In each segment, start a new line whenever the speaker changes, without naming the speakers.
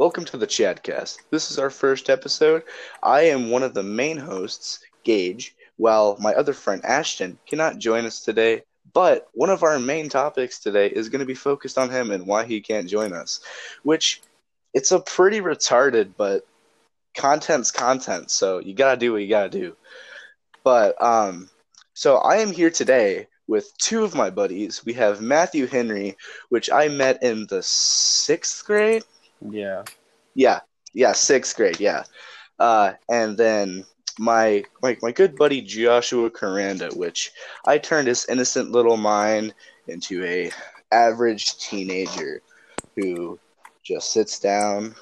Welcome to the Chadcast. This is our first episode. I am one of the main hosts, Gage, while my other friend Ashton cannot join us today. But one of our main topics today is going to be focused on him and why he can't join us, which it's a pretty retarded, but content's content, so you gotta do what you gotta do. But um, so I am here today with two of my buddies. We have Matthew Henry, which I met in the sixth grade.
Yeah.
Yeah, yeah, sixth grade. Yeah, uh, and then my, my my good buddy Joshua Coranda, which I turned his innocent little mind into a average teenager who just sits down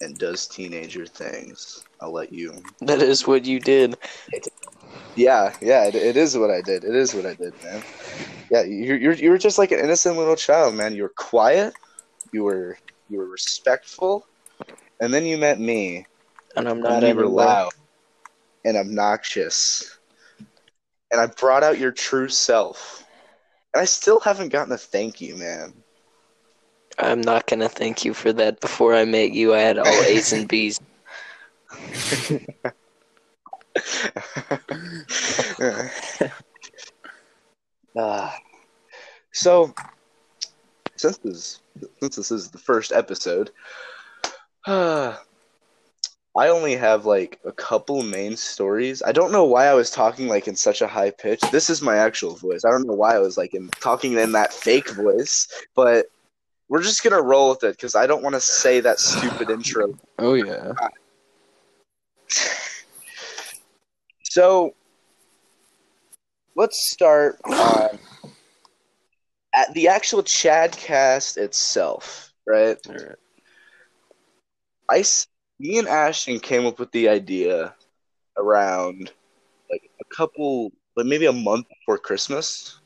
and does teenager things. I'll let you.
That is what you did.
Yeah, yeah, it, it is what I did. It is what I did, man. Yeah, you're you're you're just like an innocent little child, man. You were quiet, you were you were respectful, and then you met me,
And I'm
and
not
you were loud and obnoxious, and I brought out your true self. And I still haven't gotten a thank you, man.
I'm not gonna thank you for that. Before I met you, I had all A's and B's.
Ah. so, since this since this is the first episode, I only have like a couple main stories. I don't know why I was talking like in such a high pitch. This is my actual voice. I don't know why I was like in talking in that fake voice, but we're just gonna roll with it because I don't want to say that stupid intro
Oh yeah.
So let's start on the actual Chadcast itself, right?
Alright.
I, me and Ashton came up with the idea around like a couple, like maybe a month before Christmas,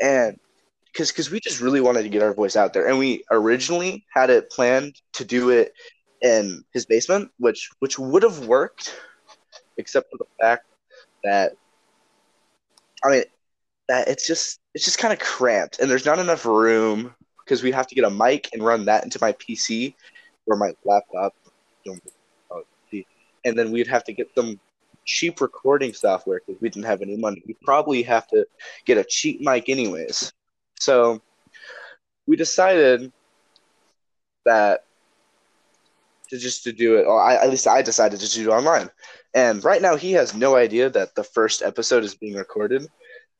and because because we just really wanted to get our voice out there, and we originally had it planned to do it in his basement, which which would have worked, except for the fact that I mean that it's just it's just kind of cramped, and there's not enough room because we have to get a mic and run that into my PC or my laptop, and then we'd have to get some cheap recording software because we didn't have any money. We probably have to get a cheap mic anyways. So we decided that to just to do it, or I, at least I decided to do it online. And right now he has no idea that the first episode is being recorded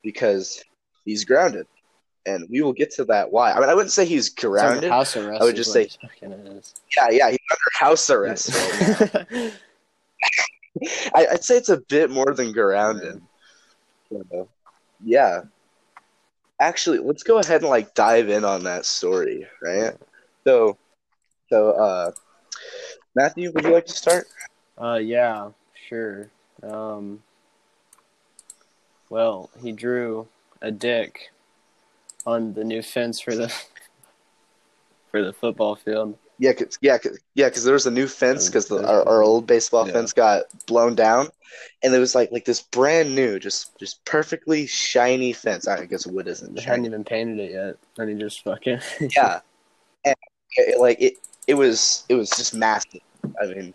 because he's grounded. And we will get to that why. I mean, I wouldn't say he's grounded.
house arrest.
I would just say-. Yeah, yeah, he's under house arrest. right. I, I'd say it's a bit more than grounded. So, yeah. Actually, let's go ahead and like dive in on that story, right? So, so uh, Matthew, would you like to start?
uh yeah, sure. Um well, he drew a dick on the new fence for the for the football field.
Yeah, cause, yeah, cause, yeah, because there was a new fence because our, our old baseball
Yeah.
fence got blown down, and it was like like this brand new, just just perfectly shiny fence. I guess wood isn't
They hadn't even painted it yet, and he just fucking
Yeah, and it, like it, it was it was just massive. I mean,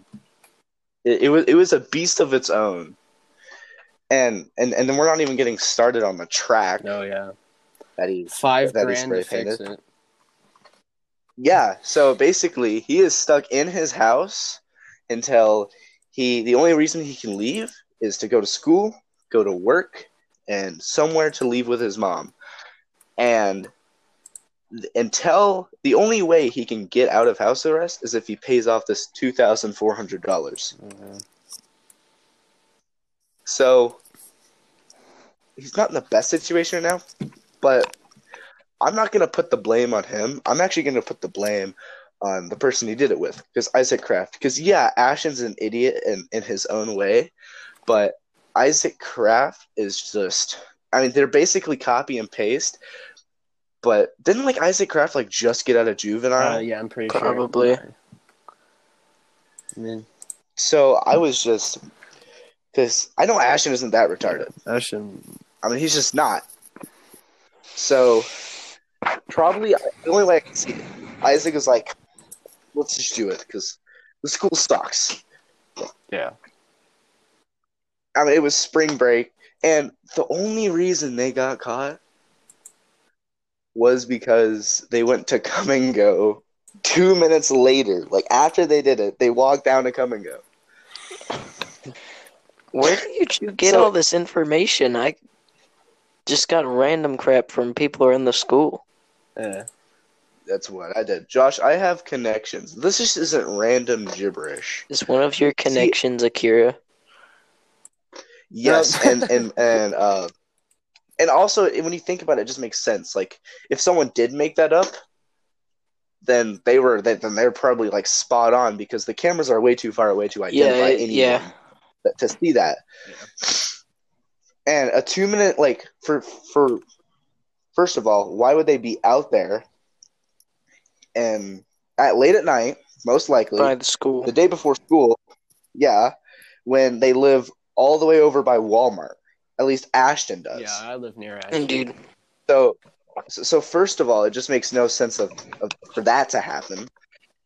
it, it was it was a beast of its own, and and and then we're not even getting started on the track
Oh yeah,
that he
five
That
grand to
spray
fix it.
Yeah, so basically, he is stuck in his house until he. The only reason he can leave is to go to school, go to work, and somewhere to leave with his mom. And until the only way he can get out of house arrest is if he pays off this two thousand four hundred dollars.
Mhm.
So he's not in the best situation right now, but I'm not going to put the blame on him. I'm actually going to put the blame on the person he did it with, because Isaac Kraft. Because yeah, Ashton's an idiot in, in his own way, but Isaac Kraft is just. I mean, they're basically copy and paste. But didn't like Isaac Kraft like just get out of juvenile?
Uh, yeah, I'm pretty
Probably.
sure. I mean,
So I was just because I know Ashton isn't that retarded.
Ashton.
I mean, he's just not. So, probably the only way I can see it, Isaac is like, let's just do it because the school sucks.
Yeah.
I mean, it was spring break, and the only reason they got caught was because they went to come and go two minutes later. Like after they did it, they walked down to come and go.
Where did you get
So-
all this information? I just got random crap from people around the school.
Yeah.
That's what I did. Josh, I have connections. This just isn't random gibberish.
Is one of your connections Akira?
Yes, and and and uh, and also when you think about it, it just makes sense. Like if someone did make that up, then they were they, then they're probably like spot on because the cameras are way too far away to identify
Yeah,
anyone
yeah.
That- to see that. And a two minute like for for first of all, why would they be out there and at late at night, most likely
By the school.
the day before school, yeah, when they live all the way over by Walmart. At least Ashton does.
Yeah, I live near Ashton.
Indeed.
So, so, so first of all, it just makes no sense of, of for that to happen,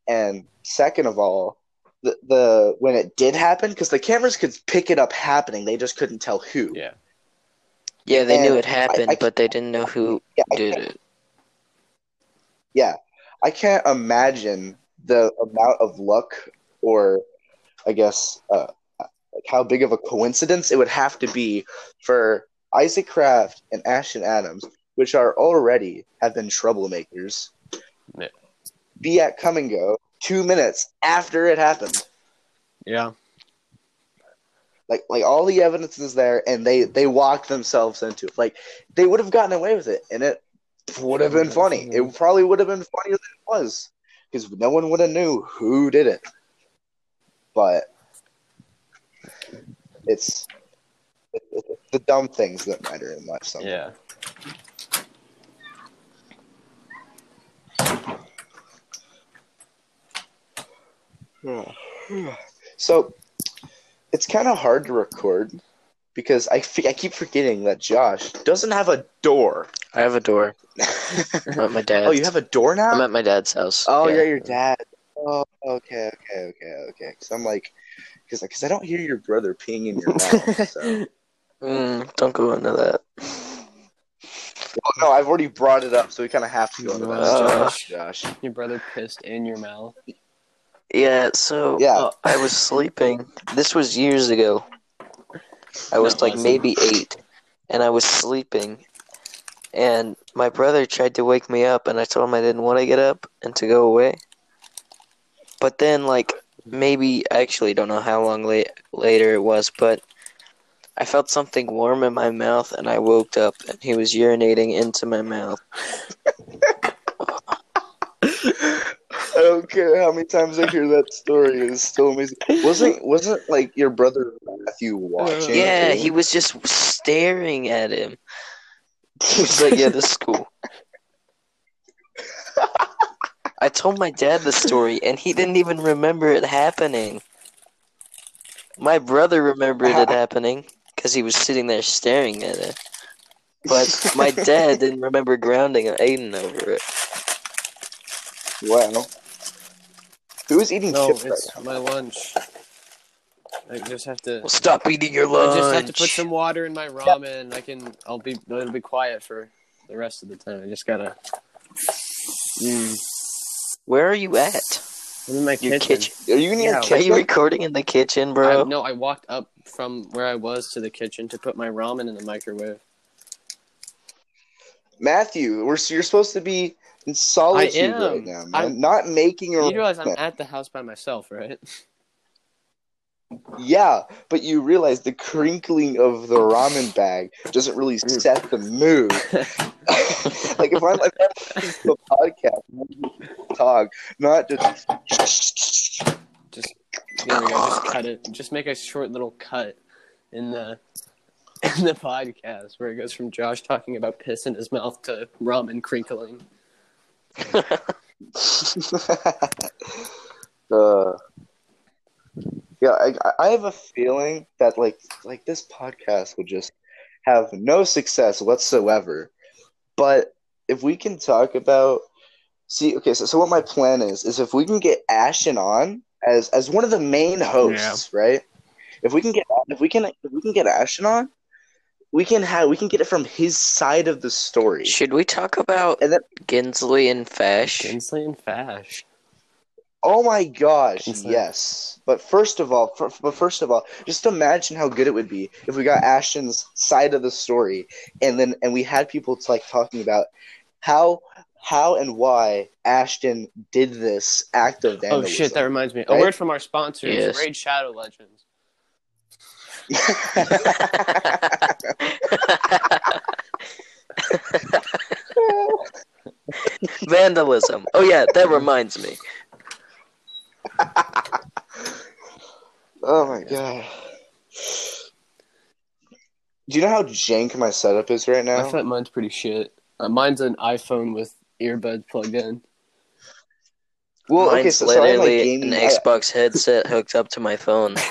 and second of all, the the when it did happen, because the cameras could pick it up happening, they just couldn't tell who.
Yeah.
yeah, they knew it happened,
I-
but they didn't know who
Yeah,
did it.
yeah, I can't imagine the amount of luck, or I guess, uh, like how big of a coincidence it would have to be for Isaac Kraft and Ashton Adams, which are already have been troublemakers,
Yeah.
be at come and go two minutes after it happened.
Yeah.
Like, like all the evidence is there, and they they walked themselves into it. Like they would have gotten away with it, and it would have been funny. It probably would have been funnier than it was, because no one would have knew who did it. But it's it, it- the dumb things that matter in life. Sometimes.
Yeah.
So it's kind of hard to record because I I keep forgetting that Josh doesn't have a door.
I have a door. I'm at my dad's.
oh, you have a door now?
I'm at my dad's house.
Oh,
yeah.
you're your dad. Oh, okay, okay, okay, okay. Because I'm like, because because I don't hear your brother peeing in your mouth. So.
Mm, don't go into that.
well, no, I've already brought it up, so we kind of have to go into that.
Uh.
Josh, Josh.
Your brother pissed in your mouth.
Yeah, so
Yeah.
Uh, I was sleeping. This was years ago. I was
No,
like
wasn't.
maybe eight, and I was sleeping. And my brother tried to wake me up, and I told him I didn't want to get up and to go away. But then, like, maybe I actually don't know how long la- later it was, but I felt something warm in my mouth, and I woke up, and he was urinating into my mouth.
I don't care how many times I hear that story. It's still amazing. Wasn't wasn't like your brother Matthew watching?
Yeah, he was just staring at him. He's like, yeah, this is cool. I told my dad the story, and he didn't even remember it happening. My brother remembered it happening because he was sitting there staring at it. But my dad didn't remember grounding Aiden over it.
Wow. Who's eating
No,
chips right
it's my lunch. I just have to.
Well, stop eating your lunch.
I just have to put some water in my ramen. I can. I'll be. It'll be quiet for the rest of the time. I just gotta. Mm.
Where are you at?
I'm in my
Your
kitchen.
kitchen.
Are you in your
Yeah,
Are you recording in the kitchen, bro?
I, no, I walked up from where I was to the kitchen to put my ramen in the microwave.
Matthew, we're you're supposed to be in solitude
am.
right now, man.
I'm-
Not making a
You realize I'm at the house by myself, right?
Yeah, but you realize the crinkling of the ramen bag doesn't really set the mood. like if I'm, if I'm listening to a podcast, talk, not just.
Just there we go. Just cut it. Just make a short little cut in the in the podcast where it goes from Josh talking about piss in his mouth to ramen crinkling.
uh, yeah, I, I have a feeling that like like this podcast would just have no success whatsoever. But if we can talk about See, okay, so, so what my plan is is if we can get Ashton on as as one of the main hosts, right? If we can get if we can if we can get Ashton on, we can have we can get it from his side of the story.
Should we talk about
And then
Ginsley and Fash?
Kinsley and Fash.
oh my gosh,
Insane.
yes. But first of all, fir- but first of all, just imagine how good it would be if we got Ashton's side of the story, and then and we had people t- like talking about how how and why Ashton did this act of
Oh shit, that reminds me. A word from our sponsors,
Yes.
Raid Shadow Legends.
Vandalism. Oh yeah, that reminds me.
oh my god. Do you know how jank my setup is right now?
feel like mine's pretty shit. Uh, mine's an iPhone with earbuds plugged in.
Well,
Mine's
okay, so, so I have my
literally
gaming.
an
I-
Xbox headset hooked up to my phone.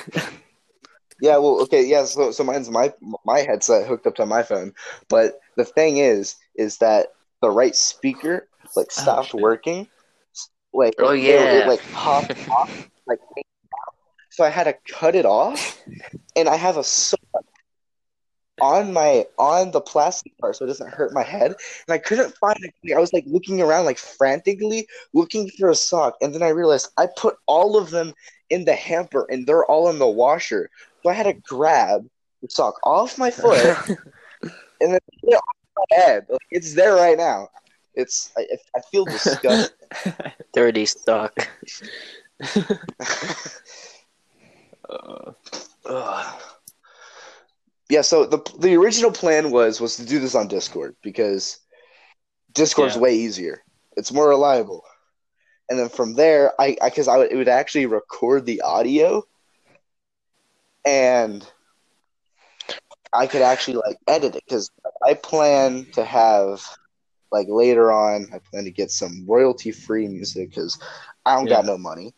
Yeah, well, okay, yeah. So, so mine's my my headset hooked up to my phone, but the thing is, is that the right speaker like oh, stopped
shit.
working. Like,
Oh,
it- it,
yeah.
like popped off, like. So I had to cut it off, and I have a sock on my on the plastic part, so it doesn't hurt my head. And I couldn't find it. I was like looking around, like frantically looking for a sock, and then I realized I put all of them in the hamper, and they're all in the washer. So I had to grab the sock off my foot and then put it on my head. Like, it's there right now. It's I, I feel disgusting.
Dirty sock.
Uh,
Ugh. Yeah, so the the original plan was was to do this on Discord because Discord's
Yeah.
way easier. It's more reliable. And then from there, I because I, would it would actually record the audio, and I could actually like edit it because I plan to have like later on. I plan to get some royalty free music because I don't got no money,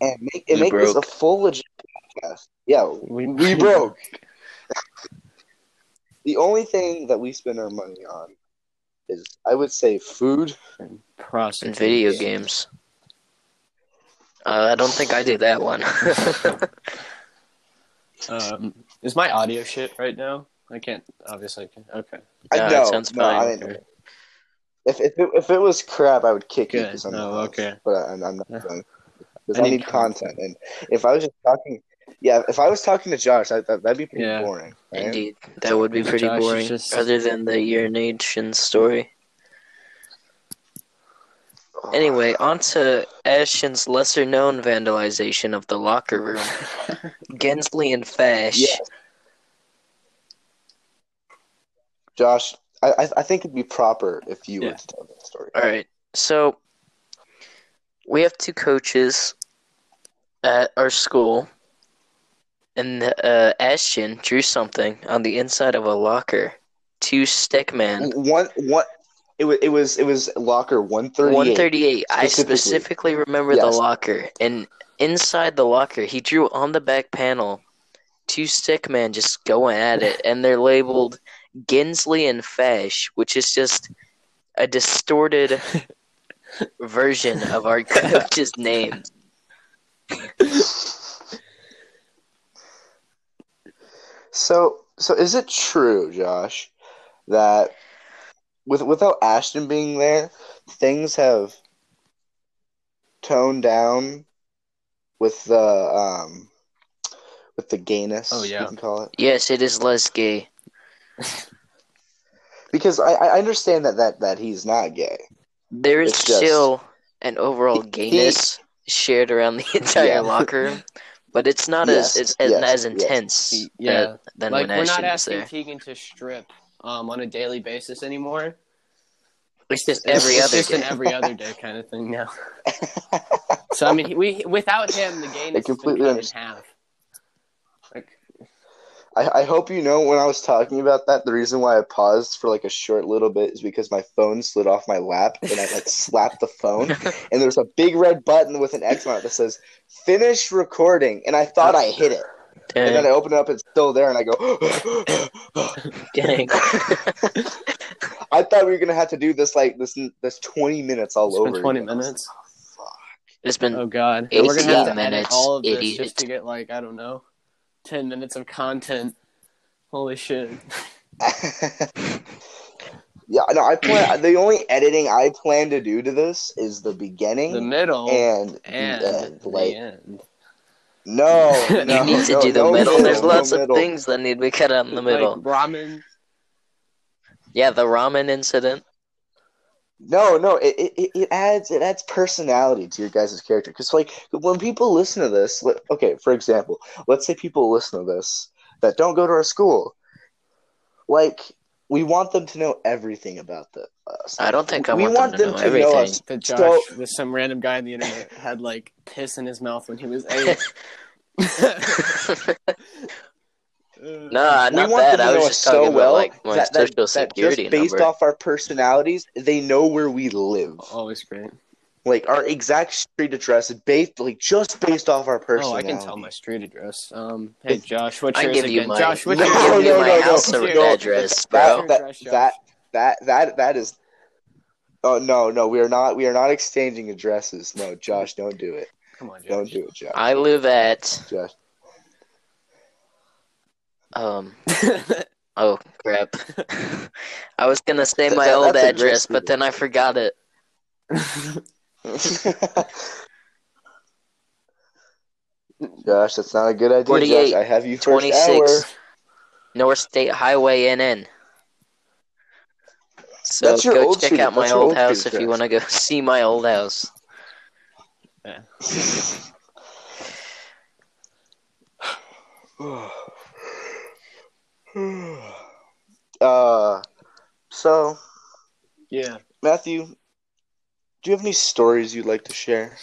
and make and
We
make this a full legit podcast. Yeah,
we,
we broke. the only thing that we spend our money on is, I would say, food.
and prostitutes.
And video games. Uh, I don't think I do that one.
Um, is my audio shit right now? I can't. Obviously, I can. Okay.
I
Yeah,
know.
sounds
no,
fine.
I mean,
Okay.
if if it, if it was crap, I would kick you
Good.
because I'm
Oh, okay.
But I, I'm not
Yeah.
going because
I
I,
need
need content. And if I was just talking, yeah, if I was talking to Josh, I, that that'd be pretty
Yeah.
boring. Right?
Indeed, that would be pretty
Josh
boring.
just-
Other than the urination story. Anyway, on to Ashton's lesser-known vandalization of the locker room. Gensley and Fash.
Yeah. Josh, I I- I think it'd be proper if you
Yeah.
were to tell that story.
All right. So we have two coaches at our school, and uh, Ashton drew something on the inside of a locker. Two stick man.
One one. It was it was it was locker one thirty
One
eight.
thirty-eight. I
specifically.
specifically remember
Yes.
the locker, and inside the locker, he drew on the back panel two stick men just going at it, and they're labeled Ginsley and Fash, which is just a distorted version of our coach's name.
So, so is it true, Josh, that with without Ashton being there, things have toned down with the um with the gayness?
Oh, yeah.
you can call it.
Yes, it is less gay.
Because I, I understand that, that that he's not gay.
There is
just-
still an overall
He-
gayness shared around the entire
Yeah.
locker room, but it's not
Yes,
as as,
yes,
as
yes.
intense
Yeah.
uh, than
like
when
we're
Ashton
not
was
asking
there.
Keegan to strip um, on a daily basis anymore.
It's just
It's-
every
it's
other
just
day.
an every other day kind of thing now. So I mean, we without him, the game
is completely
been cut in half. Like,
I, I hope you know when I was talking about that, the reason why I paused for like a short little bit is because my phone slid off my lap and I like slapped the phone and there's a big red button with an X on it that says finish recording and I thought I hit it. And then I open it up, it's still there and I go
dang.
I thought we were gonna have to do this like this this twenty minutes all
It's
over.
been 20
again.
Minutes.
like, oh, fuck.
It's been
Oh god. And we're gonna have to
18
edit
minutes,
all of this
idiot.
just to get like, I don't know, ten minutes of content. Holy shit.
yeah, no, I plan. the only editing I plan to do to this is the beginning
The middle
and,
and
the end.
the
Like,
end.
no,
You
no,
you need to
no,
do the
no
middle. There's
no
lots of
middle.
things that need to be cut out in the middle.
Like ramen.
yeah, the ramen incident.
No, no, it, it it adds it adds personality to your guys' character. Because like when people listen to this, let- okay, for example, let's say people listen to this that don't go to our school, like we want them to know everything about the us.
I don't think I
we
want them to know everything.
us.
That Josh,
So-
that some random guy on the internet had like piss in his mouth when he was eight.
Nah,
we
not
want
that. I
to
was
know
just
us so
talking
well
about like my
that, that,
social
that
security
just based
number.
off our personalities, they know where we live.
Always great.
Like our exact street address, based like just based off our
Oh, I can tell my street address. Um, hey Josh, what's
I
yours
give you
again?
my,
Josh, what's
No,
I
yours?
no,
my
no, no,
house
no.
address, bro.
that
Your
that,
address, Josh.
that that that that is oh no no we are not we are not exchanging addresses no josh don't do it
Come on, Josh.
don't do it josh
I live at
josh
um. Oh crap! I was gonna say my
that-
old
that's a great
address, but then I forgot it.
josh that's not a good idea
48,
josh i have you first
26
hour
North State Highway NN. So go check
street-
out my
that's your
old
old
house
street
if you want to go see my old house.
uh so
yeah.
matthew do you have any stories you'd like to share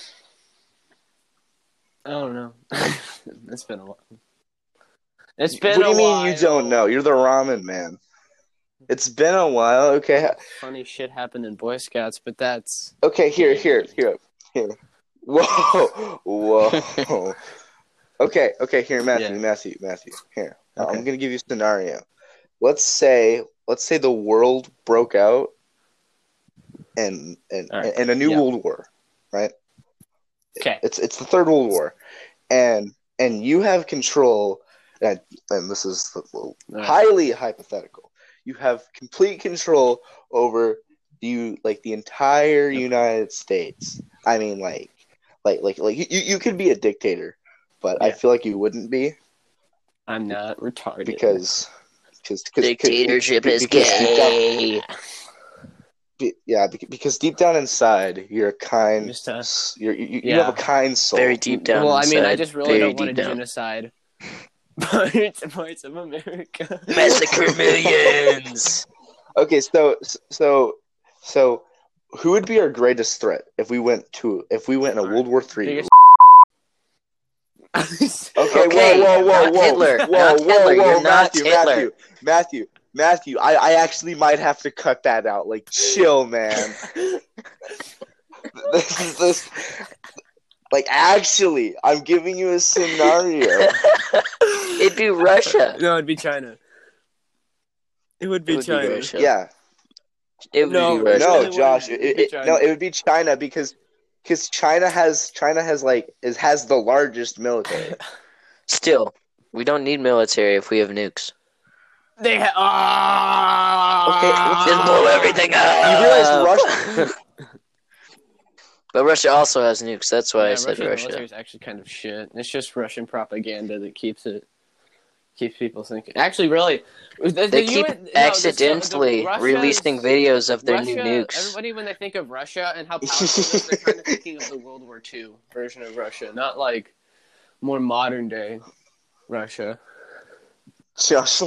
I don't know. it's been a while. It's been
What
do
you mean
while.
you don't know you're the ramen man it's been a while okay
Funny shit happened in Boy Scouts, but that's
Okay, here, here, here, here. Whoa, whoa. okay, okay, here, Matthew,
Yeah.
Matthew, Matthew. Here,
Okay.
I'm gonna give you a scenario. Let's say, let's say the world broke out, and and
right.
and a new
Yeah.
world war, right?
okay.
It's it's the third world war, and and you have control, and and this is the,
All right.
highly hypothetical. You have complete control over you like the entire United States. I mean, like, like, like, like you, you could be a dictator, but I feel like you wouldn't be
I'm not retarded.
because, because, because
Dictatorship
because
is
deep down-
gay.
be- yeah, because deep down inside, you're a kind,
Just, uh,
you're, you, you
yeah.
have a kind soul.
Very deep down.
well, I mean, I just really don't want
deep
to
down.
genocide parts, parts of America.
Massacre millions.
Okay, so, so, so, who would be our greatest threat if we went to if we went in a World War Three?
Biggest-
Okay,
Okay,
whoa, whoa, whoa, whoa,
Hitler,
whoa,
not
whoa,
Hitler,
whoa,
you're not
Matthew,
Hitler.
Matthew, Matthew, Matthew. I, I actually might have to cut that out. Like, chill, man. this is this. Like, actually, I'm giving you a scenario.
It'd be Russia.
no, it'd be China. It would be
It would
China.
Russia.
Yeah,
It would
No,
be Russia.
no, Josh. It,
It'd
it, no, it would be China because because China has China has like is has the largest military.
Still, we don't need military if we have nukes.
They ha- ah!
Just blow everything up.
You realize Russia?
But Russia also has nukes. That's why I said
Russian
Russia.
military is actually kind of shit. It's just Russian propaganda that keeps it keeps people thinking. Actually, really, the, the
They keep
UN no, the-
accidentally
the
releasing videos of their
Russia,
new nukes.
Everybody, when they think of Russia and how powerful it is, they're kind of thinking of the World War II version of Russia, not like more modern day Russia.
Josh,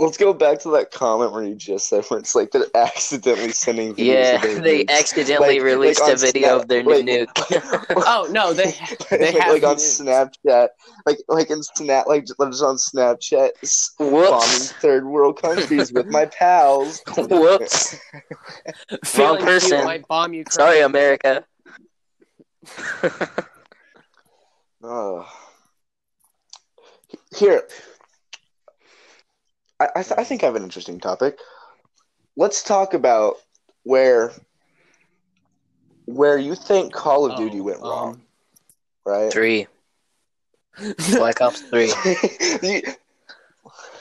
let's go back to that comment where you just said where it's like they're accidentally sending videos
Yeah,
of their
they
nukes.
accidentally
Like-
released
like
a video
Snap-
of their
like-
new nuke.
Oh no, they they
like,
have
like on
nukes.
Snapchat, like like in Snap, like just on Snapchat, s- bombing third world countries with my pals.
Whoops.
Feeling cute
person.
might bomb Ukraine.
Sorry, America.
Oh. Here, I I, th- I think I have an interesting topic. let's talk about where where you think Call of Duty
Oh,
went wrong,
um,
right?
Three. Black Ops Three.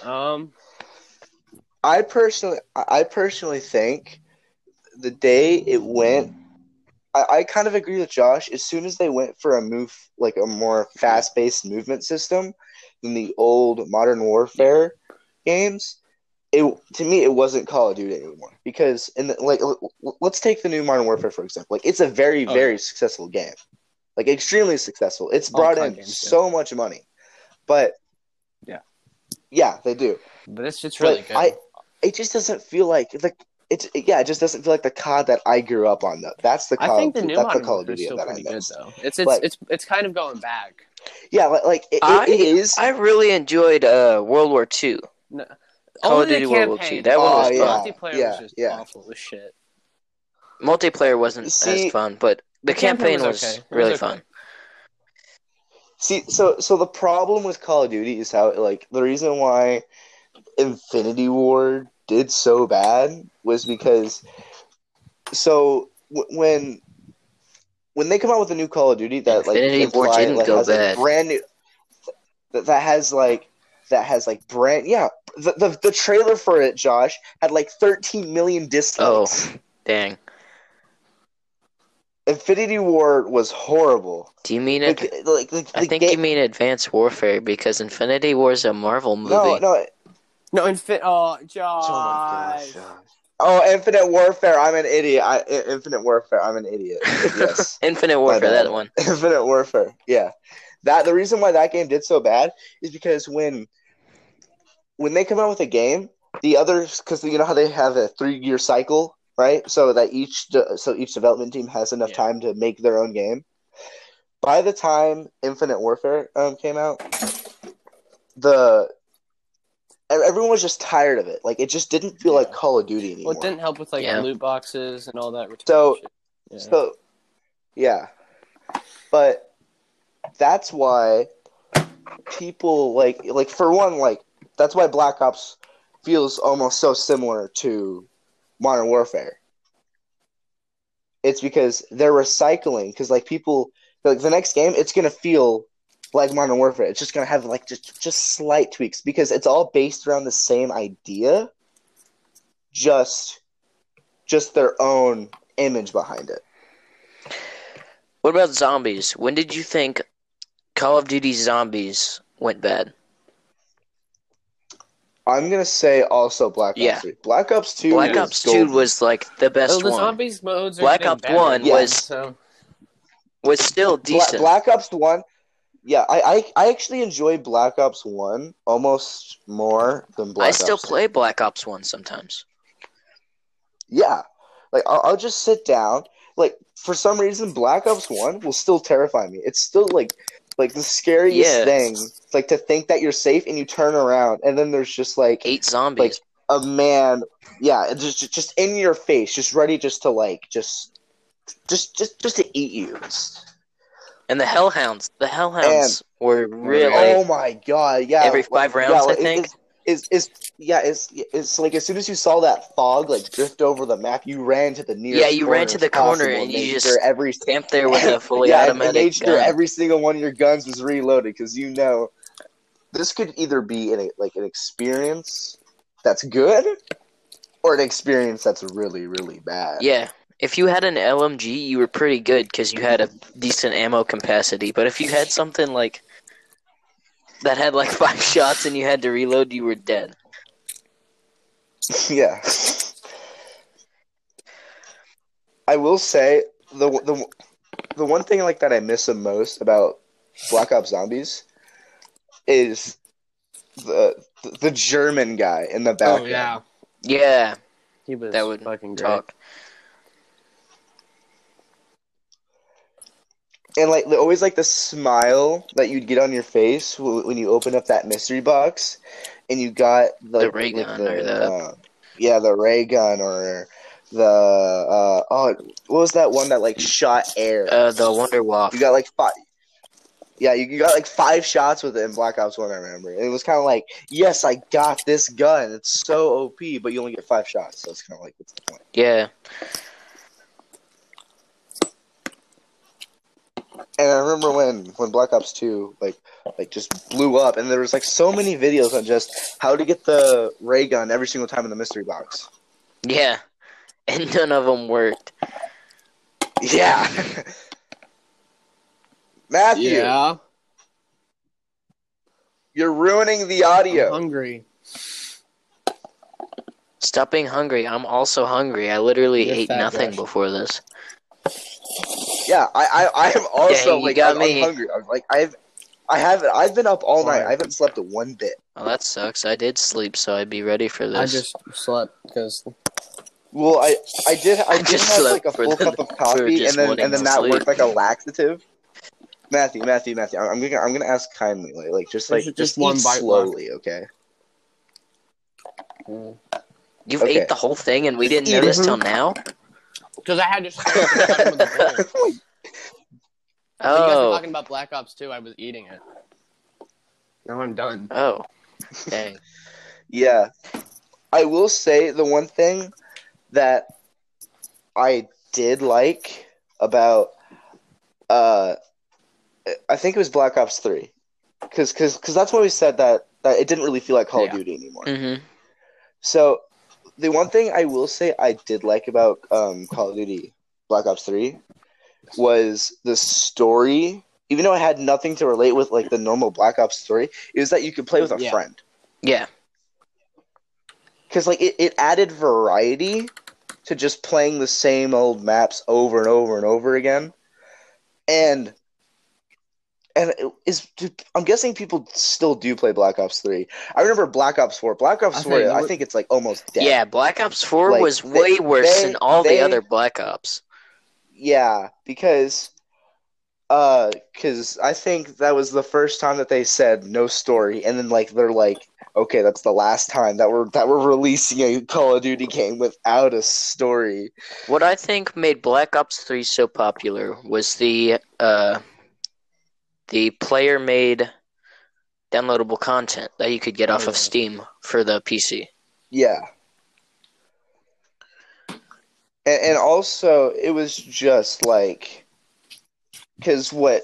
Um,
I personally, I personally think the day it went, I, I kind of agree with Josh. As soon as they went for a move, like a more fast-paced movement system than the old Modern Warfare games, it to me it wasn't Call of Duty anymore. Because in the, like, l- l- let's take the new Modern Warfare for example. Like, it's a very,
Oh,
very successful game, like extremely successful. It's brought in
games, yeah.
so much money, but
Yeah.
yeah, they do
but it's it's really
but
good.
I, it just doesn't feel like like it's yeah, it just doesn't feel like the COD that I grew up on. Though that's the Call
I think the
of,
new
that's the
Modern
Call of
Warfare
Duty
still
that I
pretty good though. It's it's
But-
it's it's kind of going back.
Yeah, like, like it,
I-
it is.
I really enjoyed uh, World War Two.
No,
Call
only
of Duty World War
campaign.
II. That one was
Oh,
The
yeah,
fun.
multiplayer
yeah,
was just
yeah.
awful as shit.
Multiplayer wasn't
See,
as fun, but the,
the campaign
campaign,
was
was,
okay. It was
really
okay.
fun.
See, so so the problem with Call of Duty is how like the reason why Infinity War did so bad was because so w- when when they come out with a new Call of Duty that like
Infinity War
imply-
didn't
like,
go
has
bad.
brand new that, that has like that has like brand yeah the, the the trailer for it Josh had like 13 million dislikes.
Oh, dang.
Infinity War was horrible.
Do you mean
Like,
it?
like, like,
I think
ga-
you mean Advanced Warfare because Infinity War is a Marvel movie.
no no
No, Infin. Oh,
Oh my
Josh.
gosh. Oh, Infinite Warfare. I'm an idiot. I, I- Infinite Warfare. I'm an idiot. Yes.
Infinite Warfare, that one.
Infinite Warfare. Yeah. That the reason why that game did so bad is because when when they come out with a game, the others because you know how they have a three year cycle, right? So that each de- so each development team has enough
Yeah.
time to make their own game. By the time Infinite Warfare um, came out, the e- everyone was just tired of it. Like it just didn't feel like Call of Duty anymore.
Well, it didn't help with like
Yeah.
loot boxes and all that.
So-
shit. Yeah.
So, yeah, but that's why people like like for one like that's why Black Ops feels almost so similar to Modern Warfare. It's because they're recycling because like people like the next game it's gonna feel like Modern Warfare. It's just gonna have like just just slight tweaks because it's all based around the same idea, just just their own image behind it.
What about zombies? When did you think Call of Duty Zombies went bad?
I'm gonna say also Black Ops
Yeah.
3. Black Ops 2
Black
was
Ops 2
golden.
was like the best
Well, the
one.
zombies modes are
Black Ops
better,
1
Yeah.
was
so
was still
Bla-
decent.
Black Ops 1 yeah, I, I I actually enjoy Black Ops 1 almost more than Black Ops.
I still
Ops 2.
play Black Ops 1 sometimes.
Yeah. Like I'll, I'll just sit down. Like for some reason Black Ops 1 will still terrify me. It's still like like the scariest
Yeah.
thing. It's like to think that you're safe and you turn around and then there's just like
Eight zombies.
Like a man yeah, just just in your face, just ready just to like just just just just to eat you.
And the Hellhounds. The Hellhounds were really
Oh my god! Yeah,
every five rounds,
yeah,
I think.
It's, it's yeah, it's it's like as soon as you saw that fog like drift over the map, you ran to the nearest.
Yeah, you ran to the corner and you just
sure every
camped there with a fully
yeah, and- and made sure every single one of your guns was reloaded because you know this could either be an like an experience that's good or an experience that's really really bad.
Yeah. If you had an LMG, you were pretty good because you had a decent ammo capacity. But if you had something like that had like five shots and you had to reload, you were dead.
yeah. I will say the the the one thing like that I miss the most about Black Ops Zombies is the the German guy in the
oh yeah,
Yeah,
he was
that would
fucking great.
talk.
And like always like the smile that you'd get on your face when you open up that mystery box, and you got like,
The ray gun or the-
uh, yeah the ray gun or the uh oh what was that one that like shot air?
Uh, the Wunderwaffe.
You got like five. Yeah, you, you got like five shots with it in Black Ops One. I remember, and it was kind of like, yes, I got this gun. It's so OP, but you only get five shots, so it's kind of like, what's the point?
Yeah.
And I remember when when Black Ops Two like like just blew up, and there was like so many videos on just how to get the ray gun every single time in the mystery box.
Yeah. And none of them worked.
Yeah. Matthew,
Yeah.
you're ruining the
I'm
audio.
hungry.
Stop being hungry. I'm also hungry. I literally
You're
ate nothing
Josh.
before this.
Yeah, I I, I am also
you
like
got
I'm,
me.
I'm hungry. I'm like I've I haven't I've been up all night. I haven't slept a one bit.
Oh, that sucks. I did sleep, so I'd be ready for this.
I just slept because
Well, I I did I,
I
did
just
have like a full
the-
cup of coffee, and then and then that
sleep.
worked like a laxative. Matthew, Matthew, Matthew, I'm gonna I'm gonna ask kindly, like, like just like
Just-
just,
just one
eat
bite left.
slowly, okay?
You've
Okay.
ate the whole thing and we didn't
Eat
know this till now?
Because I had to start the time with the bowl. So you guys were
Oh.
talking about Black Ops 2. I was eating it. Now I'm done.
Oh. Dang.
Yeah, I will say the one thing that I did like about uh, I think it was Black Ops Three, because because that's when we said that that it didn't really feel like Call
Yeah.
of Duty anymore.
Mm-hmm.
So the one thing I will say I did like about um, Call of Duty Black Ops Three was the story. Even though I had nothing to relate with like the normal Black Ops story, it was that you could play with a
Yeah.
friend.
Yeah.
because like it, it added variety to just playing the same old maps over and over and over again and and it is i'm guessing people still do play black ops 3 i remember black ops 4 black ops
I
4
think-
i think it's like almost dead.
Yeah, Black Ops 4
Like,
was
they-
way worse
they-
than all
they-
the other Black Ops.
yeah because uh because i think that was the first time that they said no story and then like they're like okay that's the last time that we're that we're releasing a call of duty game without a story.
What I think made Black Ops 3 so popular was the uh the player made downloadable content that you could get off of. Steam for the PC.
Yeah. And, and also, it was just like, because what?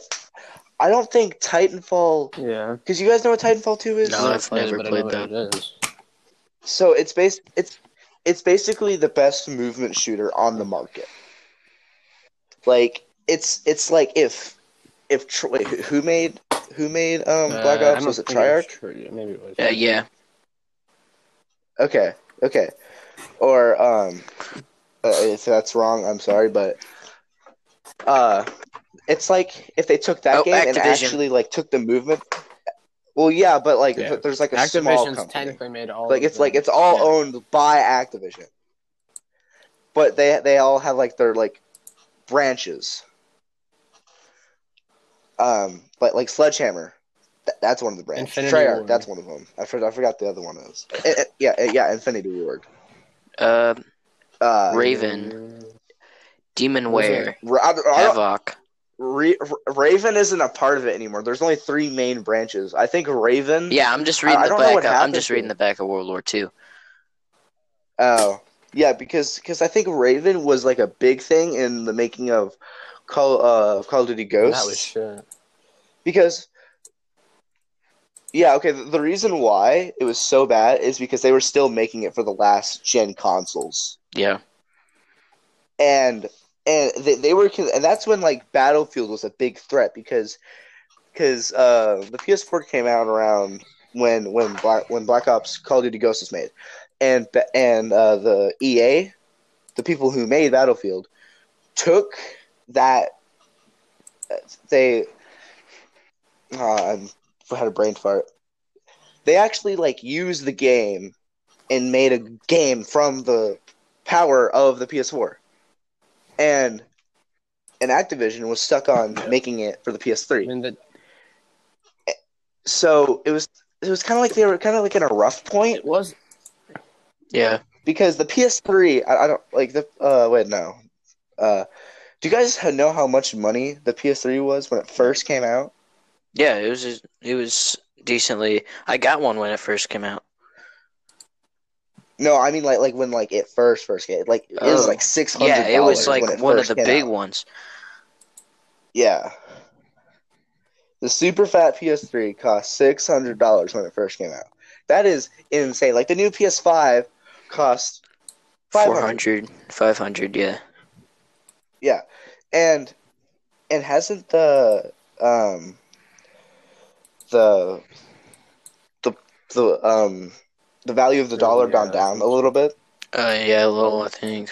I don't think Titanfall.
Yeah.
Because you guys know what Titanfall two is.
No, I've never played that.
It is.
So it's based. It's it's basically the best movement shooter on the market. Like it's it's like if if Tr- wait, who- who made who made um Black
Uh,
Ops
don't
was it
think
Treyarch?
Trey- Maybe it was.
Uh, yeah.
Okay, okay. Or um uh, if that's wrong, I'm sorry, but uh it's like if they took that
Oh,
game and actually like took the movement Well, yeah, but like
Yeah.
there's like a small
Activision's
company.
technically made all.
Like
of
it's like it's all
Yeah.
owned by Activision. But they they all have like their like branches. Um like like Sledgehammer. Th- that's one of the branches.
Infinity
Treyarch,
Ward.
that's one of them. I forgot, I forgot the other one is. Eh, eh, yeah, eh, yeah, Infinity Ward.
Uh,
Uh,
Raven, Demonware,
Ra- I, I don't-
Havoc.
Ra- Raven isn't a part of it anymore. There's only three main branches. I think Raven.
Yeah, I'm just reading
I
the
don't know
back.
what
Of, I'm just reading the back of World War II.
Oh, yeah, because because I think Raven was like a big thing in the making of Call uh Call of Duty Ghosts.
That was shit.
because yeah, okay. The, the reason why it was so bad is because they were still making it for the last gen consoles,
Yeah.
and and they, they were and that's when like Battlefield was a big threat because because uh the PS4 came out around when when Black when Black Ops Call of Duty Ghosts was made, and and uh, the EA, the people who made Battlefield, took that they. Uh, I had a brain fart. They actually like used the game and made a game from the power of the PS4, and and Activision was stuck on making it for the PS3.
mean, the,
So it was it was kind of like they were kind of like in a rough point
it was.
Yeah.
because the PS3, I, I don't like the. Uh, wait, no. Uh, do you guys know how much money the PS3 was when it first came out?
Yeah, it was it was decently. I got one when it first came out.
No, I mean like like when like it first first came, like it was
Oh.
like six hundred.
Yeah, it was like one of the big ones.
Yeah. The super fat PS3 cost six hundred dollars when it first came out. That is insane. Like the new PS5 cost five hundred.
400, 500, yeah.
Yeah, and and hasn't the um the the the um the value of the dollar
Yeah,
gone down a little bit
Uh, yeah, a little, I think.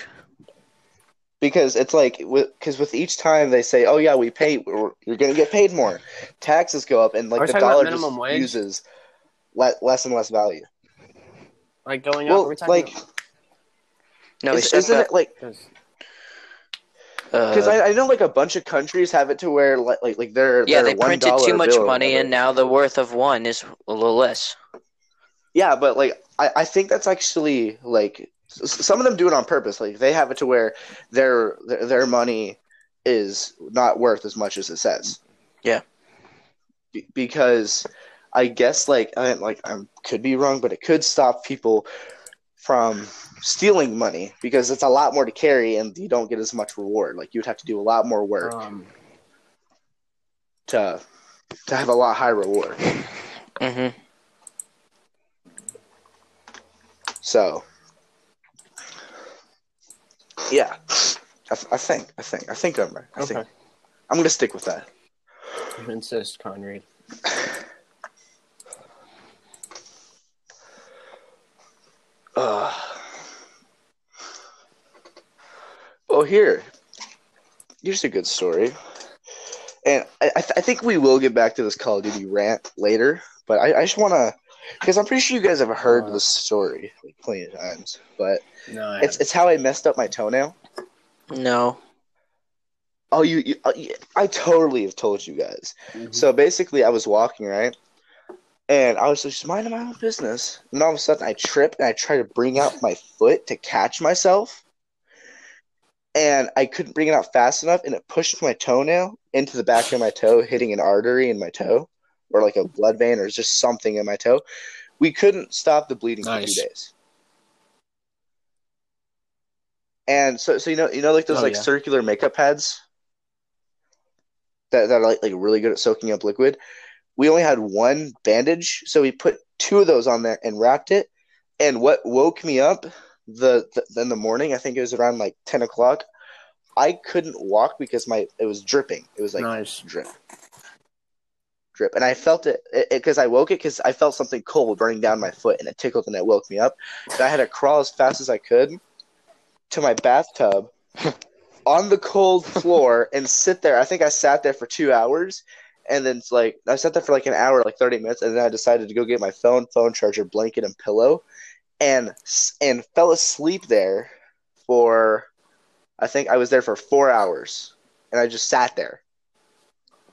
because it's like because with each time they say oh yeah we pay we're, you're gonna get paid more taxes go up and like the dollar
minimum
just
wage?
uses le- less and less value.
Like going up.
Well,
are we talking
like
No,
is, isn't
talking
it like
about,
because
uh,
I, I know like a bunch of countries have it to where like like, like they're
yeah,
they're
they printed
$1
too much money, and now the worth of one is a little less.
Yeah, but like I, I think that's actually like some of them do it on purpose. Like they have it to where their their, their money is not worth as much as it says.
Yeah.
Be- because I guess like I like I could be wrong, but it could stop people from stealing money because it's a lot more to carry and you don't get as much reward. Like you would have to do a lot more work
um,
to to have a lot higher reward.
hmm
So, yeah, I, I think, I think, I think I'm right. I
okay.
think I'm gonna stick with that.
Insist, Conrad.
well, here, here's a good story, and I, I, th- I think we will get back to this Call of Duty rant later. But I, I just want to, because I'm pretty sure you guys have heard
Uh.
this story like plenty of times. But
No,
it's it's how I messed up my toenail.
No.
Oh, you, you, uh, you I totally have told you guys.
haven't.
So basically, I was walking right, and I was just minding my own business, and all of a sudden, I trip and I try to bring out my foot to catch myself, and I couldn't bring it out fast enough, and it pushed my toenail into the back of my toe, hitting an artery in my toe, or like a blood vein, or just something in my toe. We couldn't stop the bleeding for
Nice.
two days. And so, so you know, you know, like those
Oh,
like
yeah.
circular makeup pads that that are like like really good at soaking up liquid. We only had one bandage, so we put two of those on there and wrapped it. And what woke me up the, the in the morning, I think it was around like ten o'clock. I couldn't walk because my it was dripping. It was like
nice.
drip, drip, and I felt it because I woke it because I felt something cold running down my foot, and it tickled and it woke me up. And I had to crawl as fast as I could to my bathtub on the cold floor and sit there. I think I sat there for two hours, and then it's like I sat there for like an hour, like thirty minutes, and then I decided to go get my phone, phone charger, blanket, and pillow, and and fell asleep there for. I think I was there for four hours, and I just sat there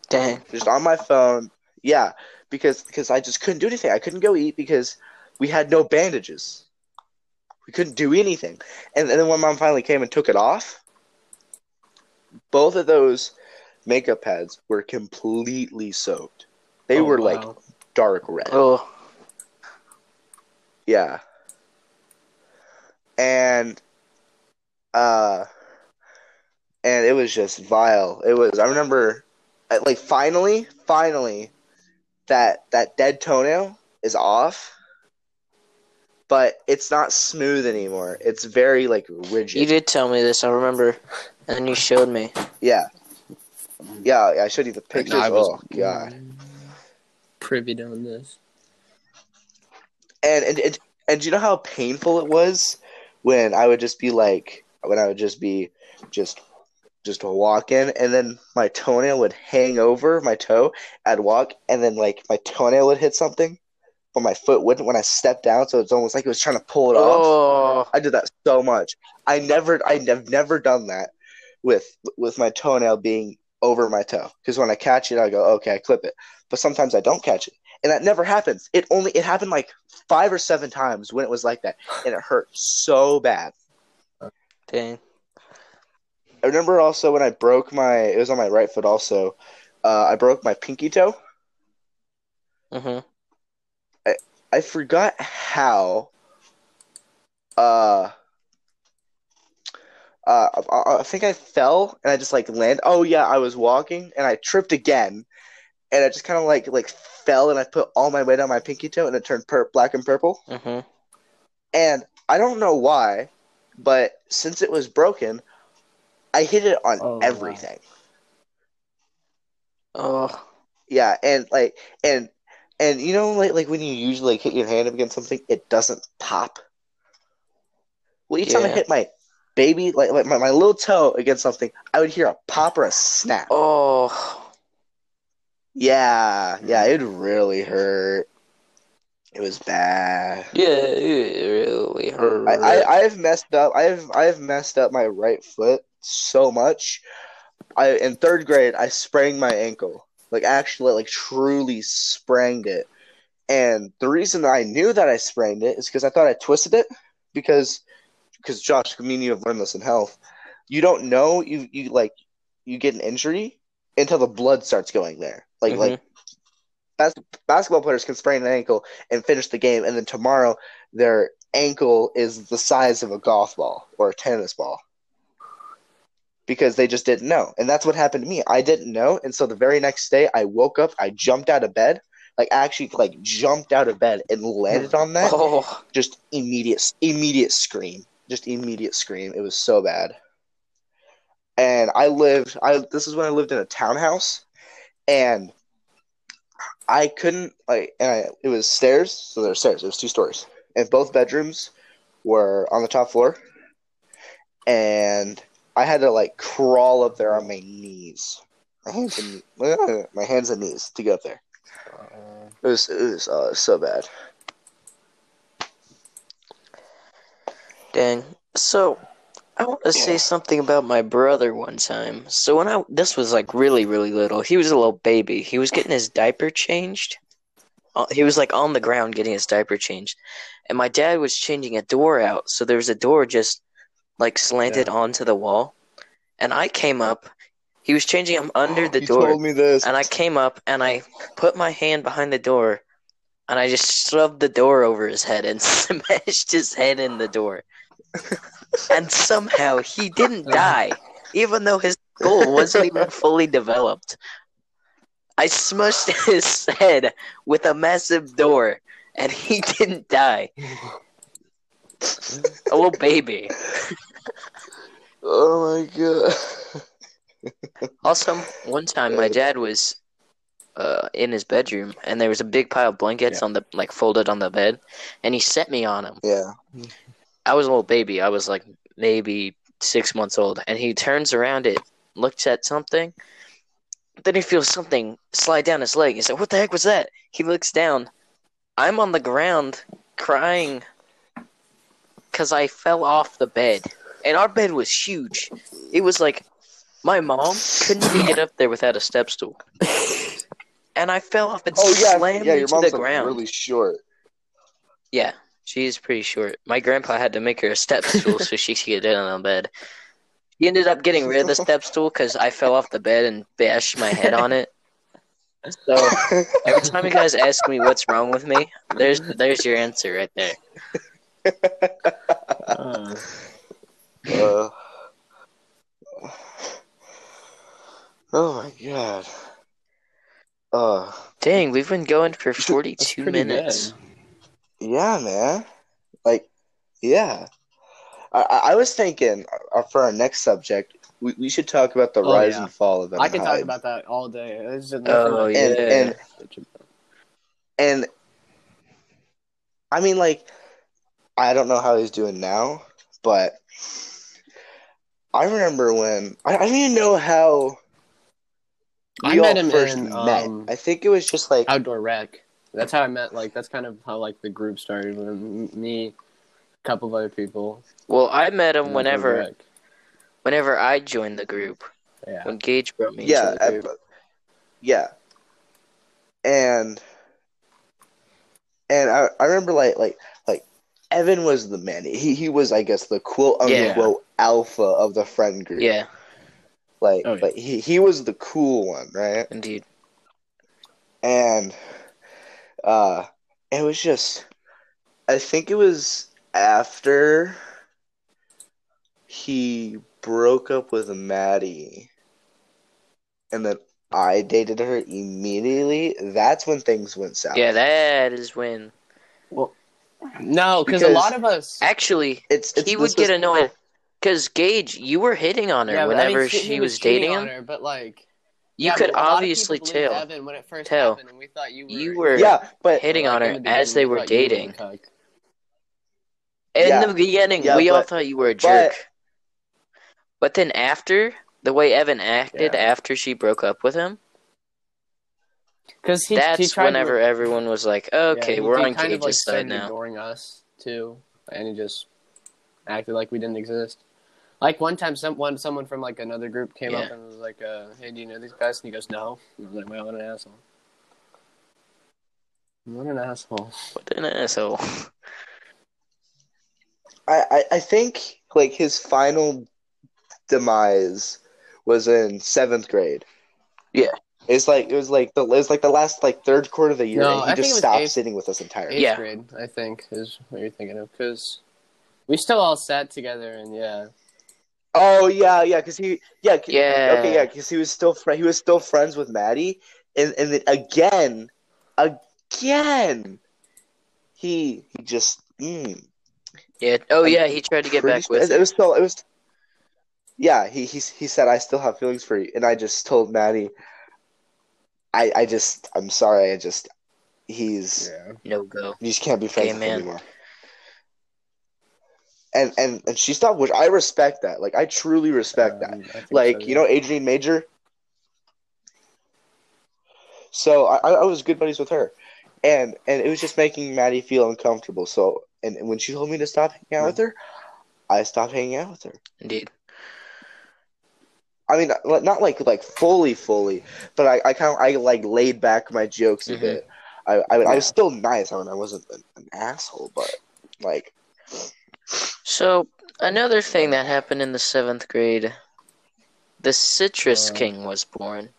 Dang.
just on my phone. Yeah, because because I just couldn't do anything. I couldn't go eat because we had no bandages. We couldn't do anything. And, and then when mom finally came and took it off, both of those makeup pads were completely soaked. They
Oh,
were like dark red.
Oh,
Yeah. And uh and it was just vile. It was I remember uh, like finally, finally that that dead toenail is off. But it's not smooth anymore. It's very like rigid.
you did tell me this. I remember, and then you showed me.
Yeah. Yeah, I showed you the pictures.
I was-
oh god.
privy to this.
and and, and and do you know how painful it was when I would just be like when I would just be just just walking and then my toenail would hang over my toe. I'd walk and then like my toenail would hit something, but my foot wouldn't when I stepped down. So it's almost like it was trying to pull it off.
Oh,
I did that so much. I never I have never done that with with my toenail being over my toe because when I catch it, I go okay, I clip it. But sometimes I don't catch it, and that never happens. It only it happened like five or seven times when it was like that, and it hurt so bad.
dang.
I remember also when I broke my it was on my right foot also. Uh, I broke my pinky toe
Mhm.
I forgot how. Uh, uh, I, I think I fell and I just like land. Oh yeah, I was walking and I tripped again, and I just kind of like like fell and I put all my weight on my pinky toe and it turned per- black and purple.
Mhm.
And I don't know why, but since it was broken, I hit it on
Oh, wow.
everything.
Oh.
Yeah, and like and and you know like like when you usually like, hit your hand up against something, it doesn't pop. Well, each time I hit my baby like like my, my little toe against something, I would hear a pop or a snap.
Oh.
Yeah, yeah, it really hurt. It was bad.
Yeah, it really hurt.
I, I I've messed up. I've I've messed up my right foot so much. I in third grade I sprained my ankle. Like actually like truly sprained it. And the reason I knew that I sprained it is because I thought I twisted it because because Josh, me and you have learned this in health. You don't know you you like you get an injury until the blood starts going there. Like
Mhm.
like bas- basketball players can sprain an ankle and finish the game, and then tomorrow their ankle is the size of a golf ball or a tennis ball because they just didn't know. And that's what happened to me. I didn't know, and so the very next day I woke up, I jumped out of bed, like actually like jumped out of bed and landed on that.
Oh.
Just immediate immediate scream. Just immediate scream. It was so bad. And I lived I this is when I lived in a townhouse and I couldn't like and I, it was stairs, so there were stairs, it was two stories. And both bedrooms were on the top floor. And I had to like crawl up there on my knees. My hands and my hands and knees to get up there. It was it was uh, so bad.
Dang. So, I want to say something about my brother one time. So when I this was like really really little, he was a little baby. He was getting his diaper changed. Uh, He was like on the ground getting his diaper changed, and my dad was changing a door out. So there was a door just like slanted onto the wall, and I came up. He was changing him under the door.
told me this.
And I came up and I put my hand behind the door and I just shoved the door over his head and smashed his head in the door. And somehow he didn't die, even though his skull wasn't even fully developed. I smushed his head with a massive door and he didn't die. A little baby.
Oh my god.
Also, one time my dad was uh, in his bedroom, and there was a big pile of blankets on the like folded on the bed, and he set me on him.
Yeah.
I was a little baby. I was like maybe six months old, and he turns around it, looks at something, then he feels something slide down his leg. He's like, "What the heck was that?" He looks down. I'm on the ground crying because I fell off the bed, and our bed was huge. It was like my mom couldn't even get up there without a step stool, and I fell off and
Oh yeah.
slammed
yeah, your
into
mom's
the ground.
really short.
Yeah, she's pretty short. My grandpa had to make her a step stool so she could get down on the bed. He ended up getting rid of the step stool because I fell off the bed and bashed my head on it. So every time you guys ask me what's wrong with me, there's there's your answer right there.
Uh,
Uh, oh my god. Uh,
Dang, we've been going for 42 minutes.
good.
Yeah, man. Like, yeah. I, I I was thinking uh, for our next subject, we, we should talk about the
Oh,
rise
yeah.
and fall of
I can talk about that all day. There's
Oh, yeah.
and, and and I mean, like, I don't know how he's doing now, but I remember when I, I don't even know how we
I met
all
him
first
in,
met.
um,
I think it was just like
outdoor rec. That's how I met. Like that's kind of how like the group started. When me, a couple of other people.
Well, I met him whenever
rec.
whenever I joined the group.
Yeah.
When Gage brought me
yeah,
into the group.
uh, yeah, and and I, I remember like like like Evan was the man. He he was I guess the quote
Yeah.
alpha of the friend group.
Yeah,
like
Oh, yeah.
like he he was the cool one, right?
indeed.
And Uh, it was just, I think it was after he broke up with Maddie, and then I dated her immediately. That's when things went south.
Yeah, that is when Well,
No, because a lot of us.
actually
it's, it's
he would get annoyed because Gage, you were hitting on her
Yeah, but, I mean,
whenever
she-
she,
he
was dating
on
him.
her, but like
You
yeah,
could
but a lot of
obviously tell
Evan when it first
tell.
happened, and we thought you were.
you were
Yeah, but
hitting
like,
on her
the
as they
we
were dating.
the cuck.
In
Yeah.
the beginning,
Yeah,
we all thought you were a jerk. But then after the way Evan acted
Yeah.
after she broke up with him,
Because
that's
he tried
whenever
to,
everyone was like,
yeah,
"Okay,
he-
we're
he
on
kind of, like,
Gage's side now."
ignoring us too, and he just acted like we didn't exist. Like one time, some one someone from like another group came up and was like, uh, "Hey, do you know these guys?" And he goes, "No." And I was like, "Well, what an asshole." What an asshole.
What an asshole!
I, I, I think like his final demise was in seventh grade.
Yeah.
It's like it was like the it was like the last like third quarter of the year,
No,
and he
I think
just
it was
stopped
eighth-
sitting with us entirely.
Eighth
Yeah.
grade, I think, is what you're thinking of. Because we still all sat together, and yeah,
Oh yeah, yeah, because he yeah 'cause-
Yeah.
okay yeah because he was still fri he was still friends with Maddie, and and then again, again, he he just mm,
Yeah. Oh
I'm
yeah, he tried to get back
sure-
with
it,
her.
was still it was yeah he he he said I still have feelings for you, and I just told Maddie, I I just I'm sorry I just he's
yeah.
No go.
you just can't be friends with him anymore. And and and she stopped, which I respect that. Like I truly respect that.
Um, I think
Like
so,
you know, Adrian Major. So I, I was good buddies with her, and and it was just making Maddie feel uncomfortable. So and, and when she told me to stop hanging out with her, I stopped hanging out with her.
Indeed.
I mean, not not like like fully, fully, but I, I kind of I like laid back my jokes a
Mhm.
bit. I I, I was still nice. I mean, I wasn't an, an asshole, but like
So another thing that happened in the seventh grade, the Citrus
Uh.
King was born.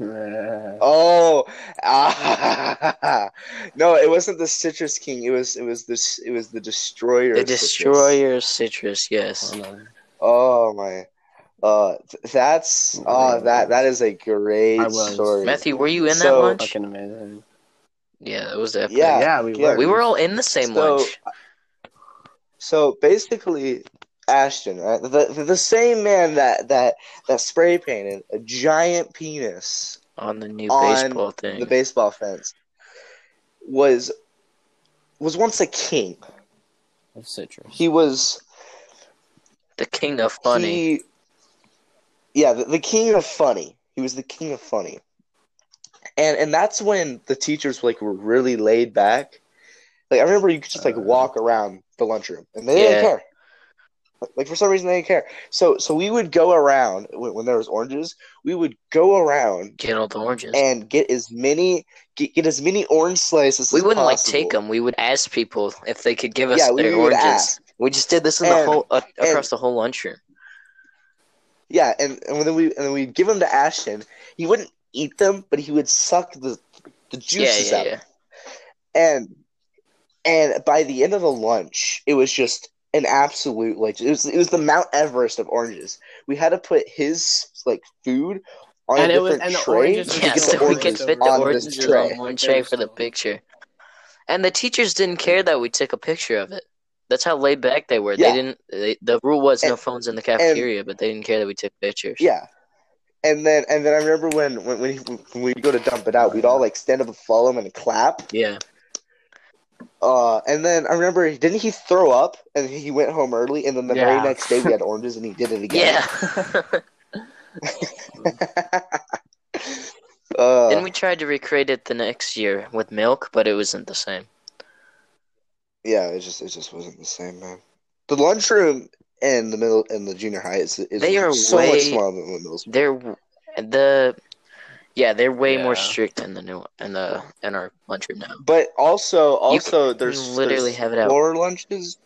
Yeah.
oh, ah, no, it wasn't the Citrus King. It was it was this it was the Destroyer.
The Destroyer of Citrus, yes.
Hold.
Oh my. Uh, th- that's uh that that is a great story.
Matthew, were you in
So-
that lunch?
Fucking amazing.
Yeah, it was epic.
Yeah,
Yeah, we
yeah.
were.
We were all in the same
So-
lunch.
So basically, Ashton, right? The, the same man that that that spray painted a giant penis
On the new
on
baseball thing.
the baseball fence was was once a king.
of citrus.
He was
the king of funny.
He, yeah, the, the king of funny. He was the king of funny. And and that's when the teachers like were really laid back. Like I remember you could just like
Uh.
walk around the lunchroom and they
Yeah.
didn't care. Like for some reason they didn't care. So so we would go around when, when there was oranges. We would go around
Get all the oranges.
and get as many get, get as many orange slices.
we wouldn't like take them. We would ask people if they could give us
Yeah,
their
would
oranges.
ask.
We just did this in the whole uh,
and-
across the whole lunchroom.
Yeah, and, and then we and then we'd give them to Ashton. He wouldn't eat them, but he would suck the the
Yeah,
juices
yeah,
out.
yeah.
And and by the end of the lunch, it was just an absolute like it was it was the Mount Everest of oranges. We had to put his like food on
And
a
it was-
different
and the
tray
Yeah,
get
just
the
so we could fit the oranges
tray.
on one tray for the picture. And the teachers didn't care that we took a picture of it. That's how laid back they were.
Yeah.
They didn't. They, the rule was no phones in the cafeteria, but they didn't care that we took pictures.
Yeah. And then and then I remember when when when, he, when we go to dump it out, we'd all like stand up and follow him and clap.
Yeah.
Uh, and then I remember, didn't he throw up and he went home early? And then the very next day we had oranges and he did it again.
Yeah.
uh,
then we tried to recreate it the next year with milk, but it wasn't the same.
yeah, it just it just wasn't the same, man. The lunchroom in the middle in the junior high is, is
They are
so
way-
much smaller than the middle school.
They're the yeah, they're way more strict in the new in the in our lunchroom now.
But also, also
can
there's
literally
there's
have it out.
four lunches.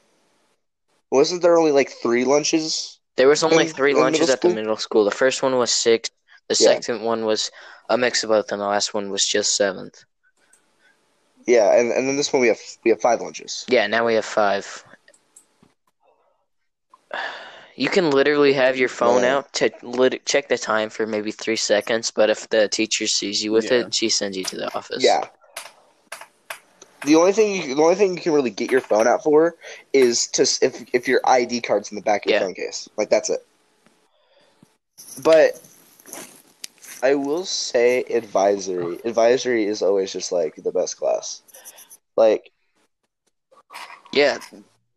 Wasn't there only like three lunches?
There was only
In-
three
in
lunches
middle
at the middle school. The first one was six. The
Yeah.
second one was a mix of both, and the last one was just seventh.
Yeah, and, and then this one we have we have five lunches.
Yeah, now we have five. You can literally have your phone
Yeah.
out to lit- check the time for maybe three seconds, but if the teacher sees you with
Yeah.
it, she sends you to the office.
Yeah. The only thing you, the only thing you can really get your phone out for is to if if your ID card's in the back of your
Yeah.
phone case. Like that's it. But I will say advisory. Advisory is always just like the best class. Like
Yeah,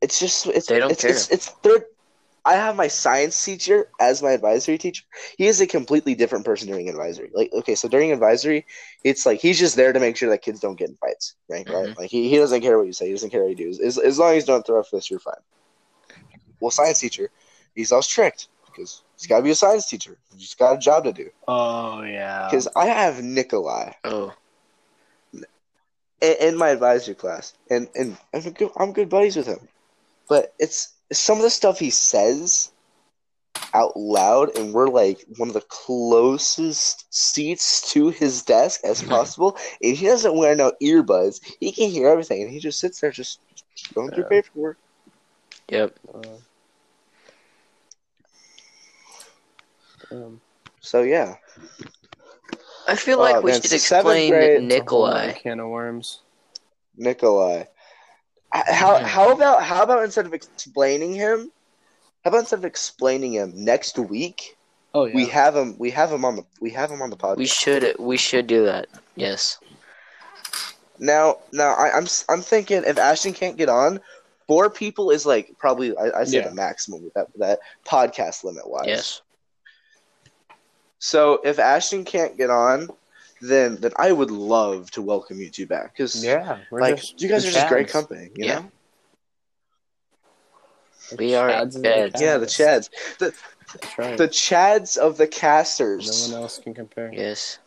it's just it's
They don't
it's,
care.
it's it's third I have my science teacher as my advisory teacher. He is a completely different person during advisory. Like, okay, so during advisory, it's like he's just there to make sure that kids don't get in fights, right? Right?
Mhm.
Like he, he doesn't care what you say, he doesn't care what you do. As, as long as you don't throw a fist, you're fine. Well, science teacher, he's all strict because he's got to be a science teacher. He's got a job to do.
Oh yeah.
Because I have Nikolai
Oh,
in, in my advisory class, and and I'm good, I'm good buddies with him. But it's some of the stuff he says out loud, and we're like one of the closest seats to his desk as possible, and he doesn't wear no earbuds. He can hear everything, and he just sits there just going through
Yeah.
paperwork.
yep.
Uh, um,
So yeah,
I feel
Oh,
like we
man,
should explain
grade-
it's a
Nikolai.
can of worms.
Nikolai. H- How
Yeah.
how about how about instead of explaining him, how about instead of explaining him next week,
Oh yeah.
we have him we have him on the we have him on the podcast.
We should we should do that. Yes.
Now, now I, I'm I'm thinking if Ashton can't get on, four people is like probably I, I say
Yeah.
the maximum with that that podcast limit wise.
Yes.
So if Ashton can't get on, then then I would love to welcome you two back because
yeah. We're
like
just
you guys
the
are just great company. You
Yeah.
know?
The
We are
Chads of the
Chads.
Yeah, the Chads, the
right.
the Chads of the casters.
no one else can compare.
Yes.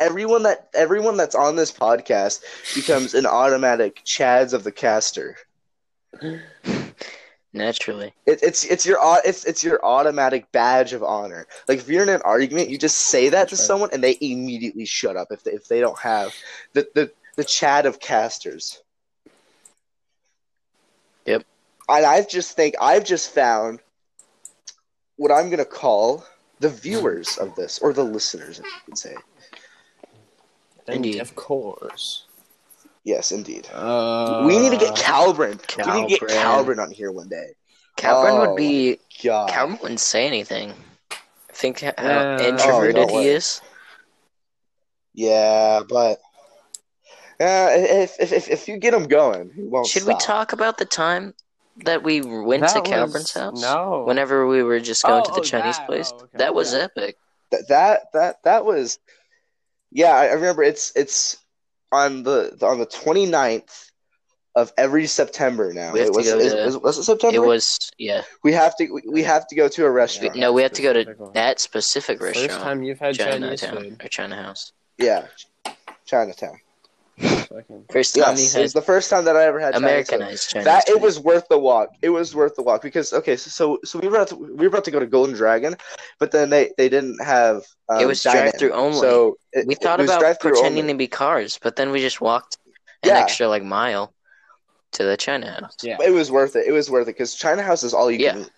Everyone that everyone that's on this podcast becomes an automatic Chads of the caster.
Naturally.
It, it's it's your it's it's your automatic badge of honor. Like if you're in an argument, you just say that to
right.
someone, and they immediately shut up if they, if they don't have the the the chat of casters.
Yep.
And I just think I've just found what I'm gonna call the viewers of this, or the listeners, if you could say.
And
Indeed.
of course.
Yes, indeed.
Uh,
we need to get Calvin. We need to get
Calvin.
Calvin on here one day.
Calvin
Oh,
would be
God.
Calvin wouldn't say anything. Think how
Uh,
introverted
Oh, don't
he
worry.
is.
Yeah, but uh, if, if if if you get him going, he won't
Should we talk about the time that we went
That
to
was-
Calvin's house?
No.
Whenever we were just going
Oh,
to the
oh,
Chinese
that.
place.
Oh, okay.
That was
Yeah.
epic.
That that that that was yeah i I remember it's it's on the on the 29th of every september now
We have
it
to
was,
go
is-
to-
is- was it september
It was yeah.
we have to we, we have to go to a
We,
restaurant
no, we have to go to
Specific one.
that specific restaurant.
First time you've had Chinese food.
or China House.
yeah chinatown
Fucking-
First time
yes
you
it was the first time that i ever had Chinese food.
Americanized Chinese.
that it was worth the walk. It was worth the walk because okay, so so, so we were about to, we were about to go to Golden Dragon, but then they they didn't have um,
It was drive-through only.
So it,
We thought about pretending
only.
to be cars, but then we just walked an
Yeah.
extra like mile to the China House,
Yeah.
It was worth it. It was worth it because China House is all you
Yeah.
can eat.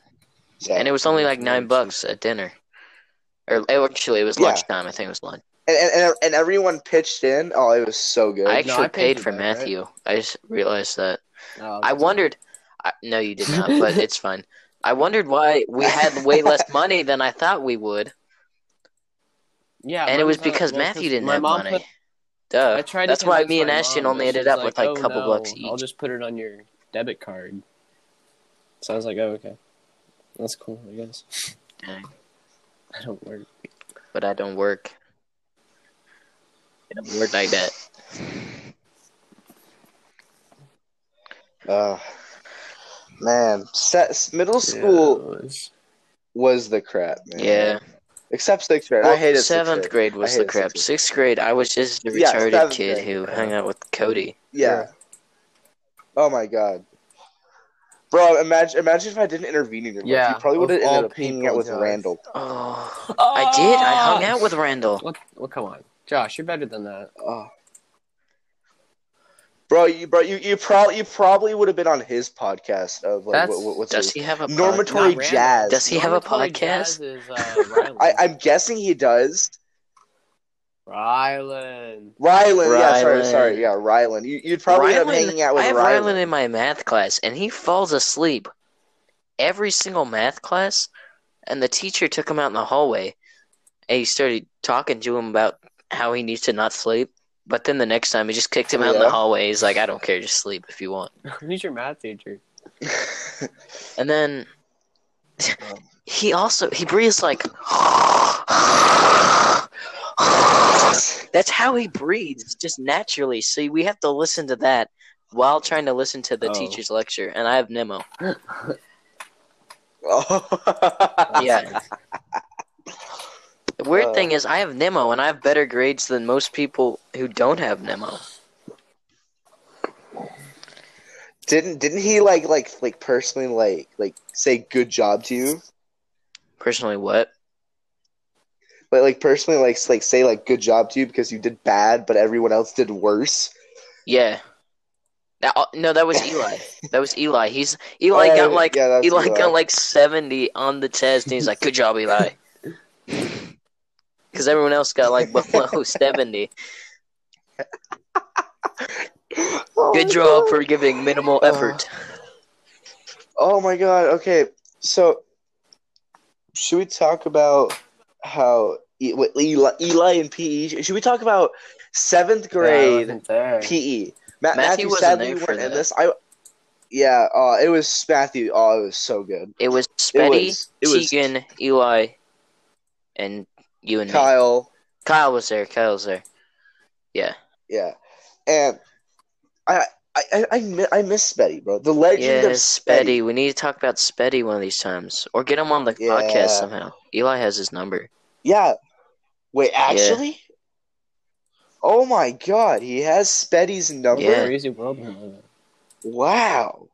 So,
and it was only like nine bucks at dinner. Or actually, it was
Yeah.
lunchtime. I think it was lunch.
And, and, and, and everyone pitched in. Oh, it was so good.
I
No,
actually
I paid
paid
for
for
that, right?
Matthew. I just realized that.
Oh,
I wondered. I, no, you did not, but it's fine. I wondered why we had way less money than I thought we would,
Yeah,
and it was
mine
because
well,
Matthew didn't
my
have
mom
money.
put-
Duh.
I tried.
That's why me and Ashton only ended
she was
up with like a
"Oh,
couple
no,
bucks
I'll just put it on your debit card. So I was like, oh, okay, that's cool. I guess
Dang.
I don't work.
But I don't work. I don't work like that.
Uh, man, set, middle school
Yeah, was-
was the crap, man.
Yeah.
Except sixth grade.
Well,
I hated
seventh
sixth
grade was the crap.
sixth
Sixth grade, I was just a retarded
seventh
kid
grade.
who hung out with Cody.
Yeah. Oh my god. Bro, imagine imagine if I didn't intervene in your life.
Yeah,
You probably would have ended up hanging out with
Josh.
Randall.
Oh, I did. I hung out with Randall.
What? Well, come on, Josh. You're better than that.
Oh. Bro, you bro, you you probably you probably would have been on his podcast of like
That's-
what, what, what's
Does
his
he have a
Normatory
podcast?
Not random.
Jazz.
Does he have a podcast?
Is, uh,
I, I'm guessing he does.
Rylan.
Rylan, yeah, sorry, sorry, yeah, Rylan. You, you'd probably end up hanging out with
I have
Rylan.
Rylan in my math class, and he falls asleep every single math class. And the teacher took him out in the hallway, and he started talking to him about how he needs to not sleep. But then the next time, he just kicked him out in the hallway. He's like, "I don't care, just sleep if you want."
Who's your math teacher?
And then he also he breathes like. That's how he breathes, just naturally. So we have to listen to that while trying to listen to the
Oh.
teacher's lecture. And I have Nemo.
oh.
Yeah. The weird
Uh.
thing is, I have Nemo, and I have better grades than most people who don't have Nemo.
Didn't didn't he like like like personally like like say good job to you?
Personally, what?
Like like personally like like say like good job to you because you did bad but everyone else did worse.
Yeah. That, uh, no, that was Eli. That was Eli. He's Eli
Oh,
got like
yeah,
Eli
Eli.
got like seventy on the test, and he's like, "Good job, Eli," because everyone else got like below seventy.
Oh
Good
my
job
God.
for giving minimal
Uh,
effort.
Oh my god. Okay. So should we talk about how E- Eli, Eli and PE? Should we talk about seventh grade
wasn't.
PE? Ma-
Matthew
Matthew,
wasn't
sadly
there
you
for
weren't in this. I yeah. Uh, it was Matthew. Oh, it was so good.
It was
It
Spetty,
was. It was
Tegan, Eli, and you and me.
Kyle.
Kyle was there. Kyle was there. Yeah.
Yeah, and I I I I, miss Spetty, bro. The legend
Yeah,
of Spetty.
Spetty. We need to talk about Spetty one of these times, or get him on the
Yeah.
podcast somehow. Eli has his number.
Yeah. Wait, actually. Oh my god, he has Spetty's number.
Yeah.
Crazy world we.
Wow.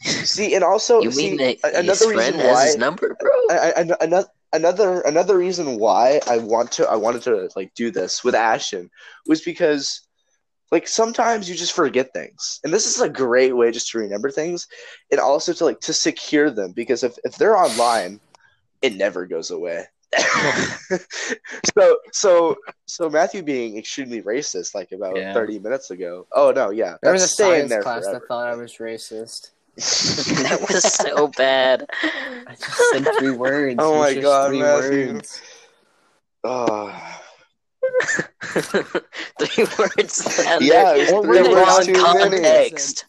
See, and also
you
see,
mean that
a-
his
another
friend
reason
has
why
his number, bro?
I, I, another another another reason why I want to I wanted to like do this with Ashton was because like sometimes you just forget things. And this is a great way just to remember things and also to like to secure them because if if they're online, it never goes away. so so so Matthew being extremely racist like about
Yeah.
30 minutes ago. Oh no, yeah.
There was a science
there
class
forever.
that thought I was racist.
that was so bad.
I just said three words.
Oh my God,
three
Matthew.
words.
Oh.
Three words. That
Yeah, it was
they're,
three words
wrong
too
many.
context.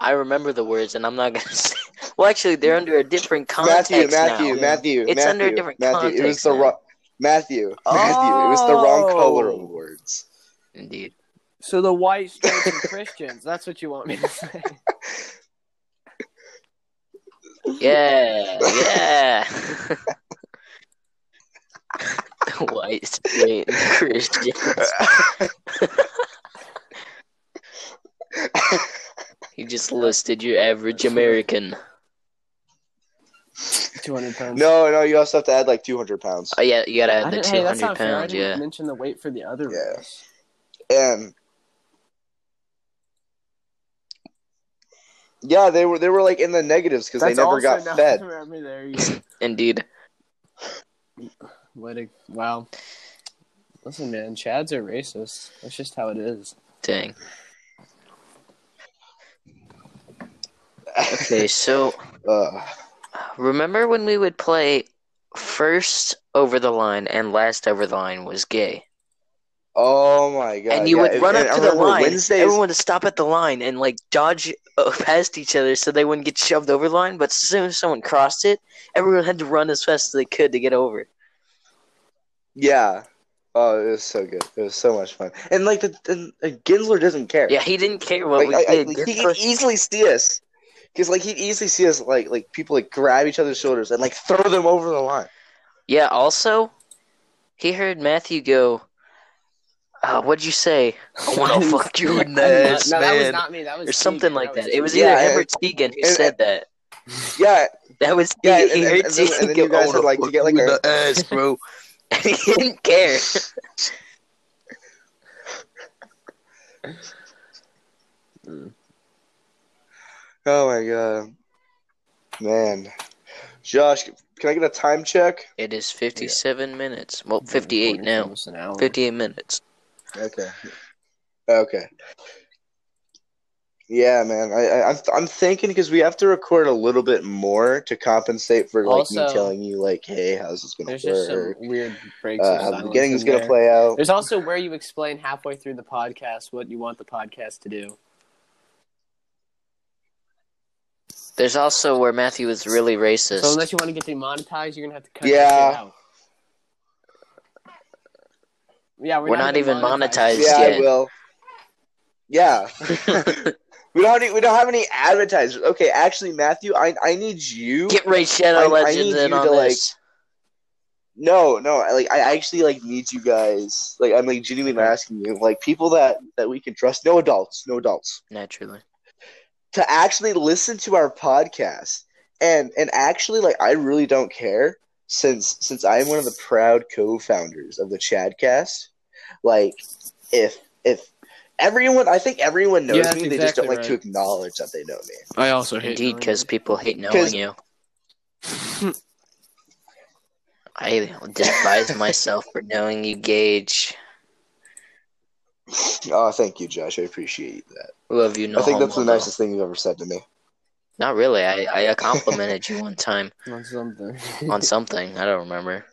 I remember the words, and I'm not gonna say. Well, actually, they're under a different context
Matthew, Matthew,
now.
Matthew,
It's
Matthew,
under a different
Matthew. It was the wrong Matthew, Matthew. It was the wrong color of
Oh.
words.
Indeed.
So the white straight and Christians. That's what you want me to say.
Yeah, yeah. White, straight, Christians. You just listed your average American.
Two hundred pounds.
no, no, you also have to add like 200 pounds.
Oh yeah, you gotta
I
add the
didn't,
two
hey, that's
hundred
not fair. I
pounds.
didn't
Yeah.
mention the weight for the other
Yeah.
race.
And yeah, they were they were like in the negatives because they never got fed.
There you
Indeed.
What a wow. Listen, man, Chads are racist. That's just how it is.
Dang. Okay, so
Uh,
remember when we would play first over the line and last over the line was gay?
Oh my god!
and you
yeah,
would run
and
up
I
to the line.
Wednesdays.
Everyone would stop at the line and like dodge past each other so they wouldn't get shoved over the line. But as soon as someone crossed it, everyone had to run as fast as they could to get over. It.
Yeah. Oh, it was so good. It was so much fun. And like the, and, uh, Ginsler doesn't care.
Yeah, he didn't care what
like,
we
I, I,
did.
like, he could easily see us because like he'd easily see us like like people like grab each other's shoulders and like throw them over the line.
Yeah. Also, he heard Matthew go. Uh, what'd you say? I want to fuck you in the
no,
ass,
that was
man,
not me. That was
or something
Tegan.
like that.
was
It was
Tegan.
either
Yeah,
him or Tegan who
and-
said that.
Yeah,
That was
Yeah,
he,
and-
he
and- and then- and then you guys
"I wanna
had, like, to get, like,
you
a-
ass, bro. he didn't care.
Oh my god, man, Josh, can I get a time check?
It is 57 minutes. Well, 58 now.
Almost
58 minutes.
Okay. Okay. Yeah, man. I, I I'm I'm thinking because we have to record a little bit more to compensate for like me telling you like, hey, how's this gonna
There's just some
work?
weird breaks.
Uh, how the
silence
beginning is gonna play out.
There's also where you explain halfway through the podcast what you want the podcast to do.
There's also where Matthew is really racist.
So unless you want to get demonetized, you're gonna have to cut
Yeah.
that out. Yeah, we're,
We're not even monetized.
Yeah, I
yet.
will. Yeah. we don't need, we don't have any advertisers. Okay, actually, Matthew, I I need you.
Get Ray Shadow
I- I
Legends
need
in
you
on
to, like,
this.
No, no, I, like I actually like need you guys. Like I'm like genuinely asking you, like people that that we can trust. No adults, no adults.
Naturally.
to actually listen to our podcast and and actually like I really don't care since since I am one of the proud co-founders of the Chadcast. Like if if everyone I think everyone knows
Yeah, that's
me, they just don't
exactly
like to acknowledge that they know me.
I also hate
Indeed, because people hate knowing you. I despise myself for knowing you, Gage.
Oh, thank you, Josh. I appreciate that.
Love you known?
I think that's the
although-
nicest thing you've ever said to me.
Not really. I, I complimented you one time
on something.
on something. I don't remember.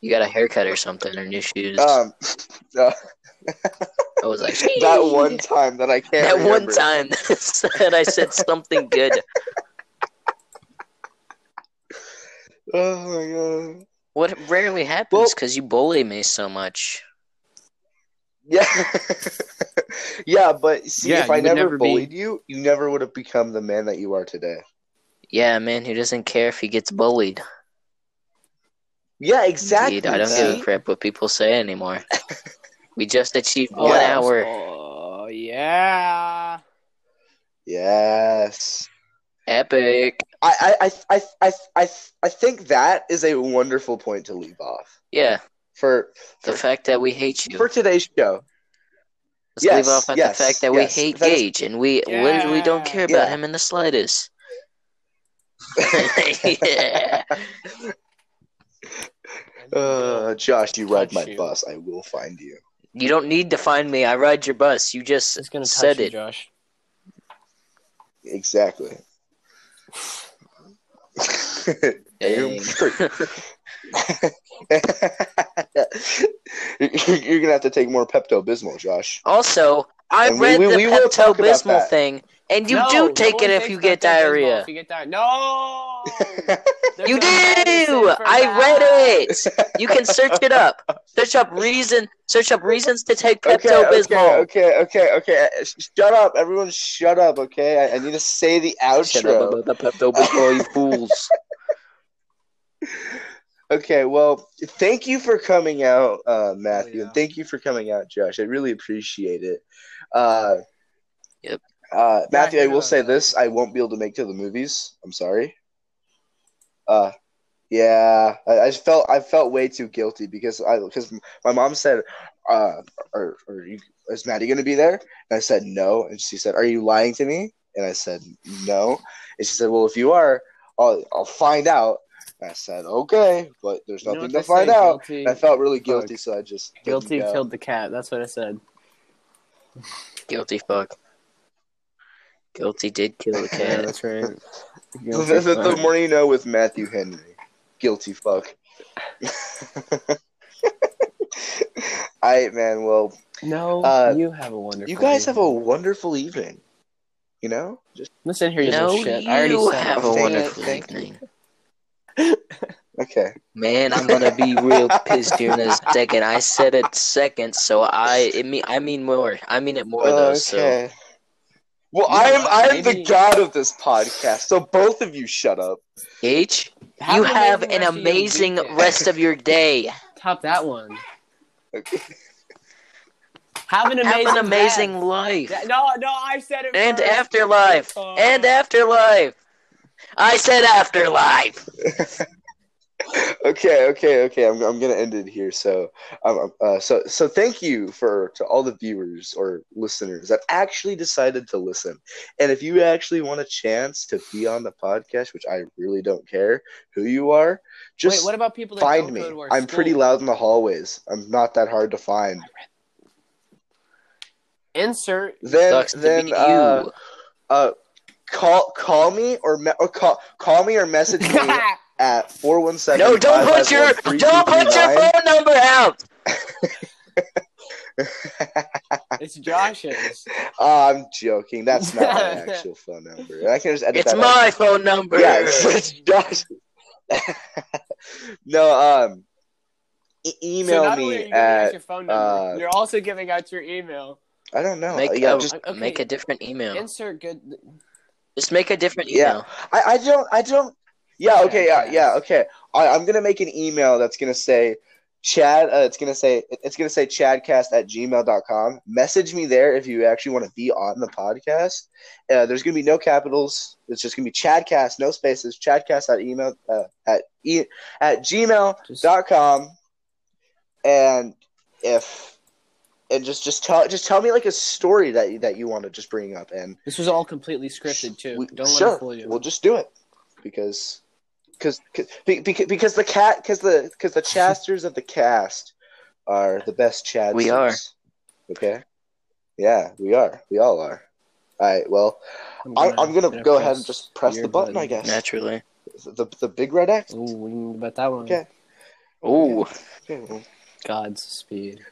You got a haircut or something, or new shoes.
Um, uh,
I was like,
that one time that I can't.
that one time that I said something good.
Oh my god.
What rarely happens
Well-
because you bully me so much.
Yeah. yeah, but see,
Yeah,
if I
you would
never,
never be-
bullied you, you never would have become the man that you are today.
Yeah, man who doesn't care if he gets bullied.
Yeah, exactly.
Indeed, I don't
see?
give a crap what people say anymore. we just achieved
Oh,
one
yeah.
hour.
Oh yeah.
Yes.
Epic.
I, I, I, I, I, I think that is a wonderful point to leave off
Yeah,
for
the
for,
fact that we hate you.
for today's show.
Let's
yes,
leave off at
yes,
the fact that
yes,
we hate
that is-
Gage and we literally don't care about
Yeah.
him in the slightest. yeah.
Uh, Josh, you ride my
you.
bus. I will find you.
You don't need to find me. I ride your bus. You just
It's gonna touch
said
you,
it.
Josh.
Exactly.
Dang.
You're you're gonna have to take more Pepto Bismol, Josh.
also, I
And we-
read
we-
the
we will
Pepto Bismol thing, and you
No,
do take
one
it if
takes
you get diarrhea.
If you get diarrhea. No.
You do.
for
I
that.
read it. You can search it up. Search up reason. Search up reasons to take Pepto Bismol.
okay, okay, okay. Uh, sh- Shut up, everyone! Shut up, okay? I, I need to say the
Shut up
outro.
about the Pepto Bismol, you fools.
Okay, well, thank you for coming out, uh, Matthew,
yeah.
and thank you for coming out, Josh. I really appreciate it. Uh,
Yep.
Uh, Matthew, I
hang
will say
though.
this: I won't be able to make to the movies. I'm sorry. Uh, yeah, I, I just felt I felt way too guilty because I because my mom said, uh, "Are, are you is Maddie going to be there?" And I said no, and she said, "Are you lying to me?" And I said no, and she said, "Well, if you are, I'll I'll find out." And I said, "Okay, but there's
You know
nothing to
they
find
say,
out."
Guilty,
I felt really guilty, so I just didn't
guilty
go.
killed the cat. That's what I said.
Guilty fuck. Guilty did kill the cat.
that's right.
the,
Guilty
the, the
fuck.
more you know with Matthew Henry. Guilty fuck. Alright, man. Well,
No,
Uh,
you have a wonderful.
you guys have a wonderful evening. You know? Just
Listen here, you
No,
little shit. I already
you
said
have a
Thank-
wonderful
thank you.
evening.
Okay.
Man, I'm gonna be real pissed here in a second. I said it second, so I it mean I mean more. I mean it more though. So
Okay. Well,
You
I am
what?
I am the god of this podcast, so both of you shut up.
H,
Have
you have an
rest of your
amazing rest of your day.
Top that one.
Okay.
Have an amazing.
Have an amazing life.
Yeah, No, no, I said it.
And
first.
afterlife.
Oh.
And afterlife. I said afterlife.
okay, okay, okay. I'm, I'm gonna end it here. So, um, uh, so, so thank you for to all the viewers or listeners that actually decided to listen. And if you actually want a chance to be on the podcast, which I really don't care who you are, just
Wait, what about people that
find me.
go to our
I'm pretty loud in the hallways. I'm not that hard to find.
Insert.
Then,
Sucks to
then,
be you.
uh, uh, call call me or me- or call call me or message me at four one seven.
no, don't put your don't put your phone number out.
it's Josh's.
Oh, I'm joking. That's not my actual phone number. I can just edit
It's
that
my
out.
phone number.
Yeah, it's, it's Josh. no, um, e- email
not only you
me
giving your
at.
phone number,
uh,
you're also giving out your email.
I don't know.
Make
yeah,
a,
just
Okay.
make a different email.
Insert good.
Just make a different email. Yeah.
I, I don't I don't. Yeah. Okay. Yeah. Yeah. Okay. I, I'm gonna make an email that's gonna say. Chad, uh, it's gonna say it's gonna say chadcast at gmail.com. Message me there if you actually want to be on the podcast. Uh, there's gonna be no capitals. It's just gonna be chadcast, no spaces. Chadcast at email uh, at e at gmail dot com and if and just just tell just tell me like a story that you, that you want to just bring up and
this was all completely scripted too.
we-
Don't
sure
let it fool you.
we'll just do it because because because because the cat because the because the chasters of the cast are the best chads
We are.
okay yeah we are we all are all right well I, I'm gonna go ahead and just press the button, I guess.
Naturally.
the the big red X
Ooh, we can bet that one.
Okay.
Ooh.
okay well,
God's speed.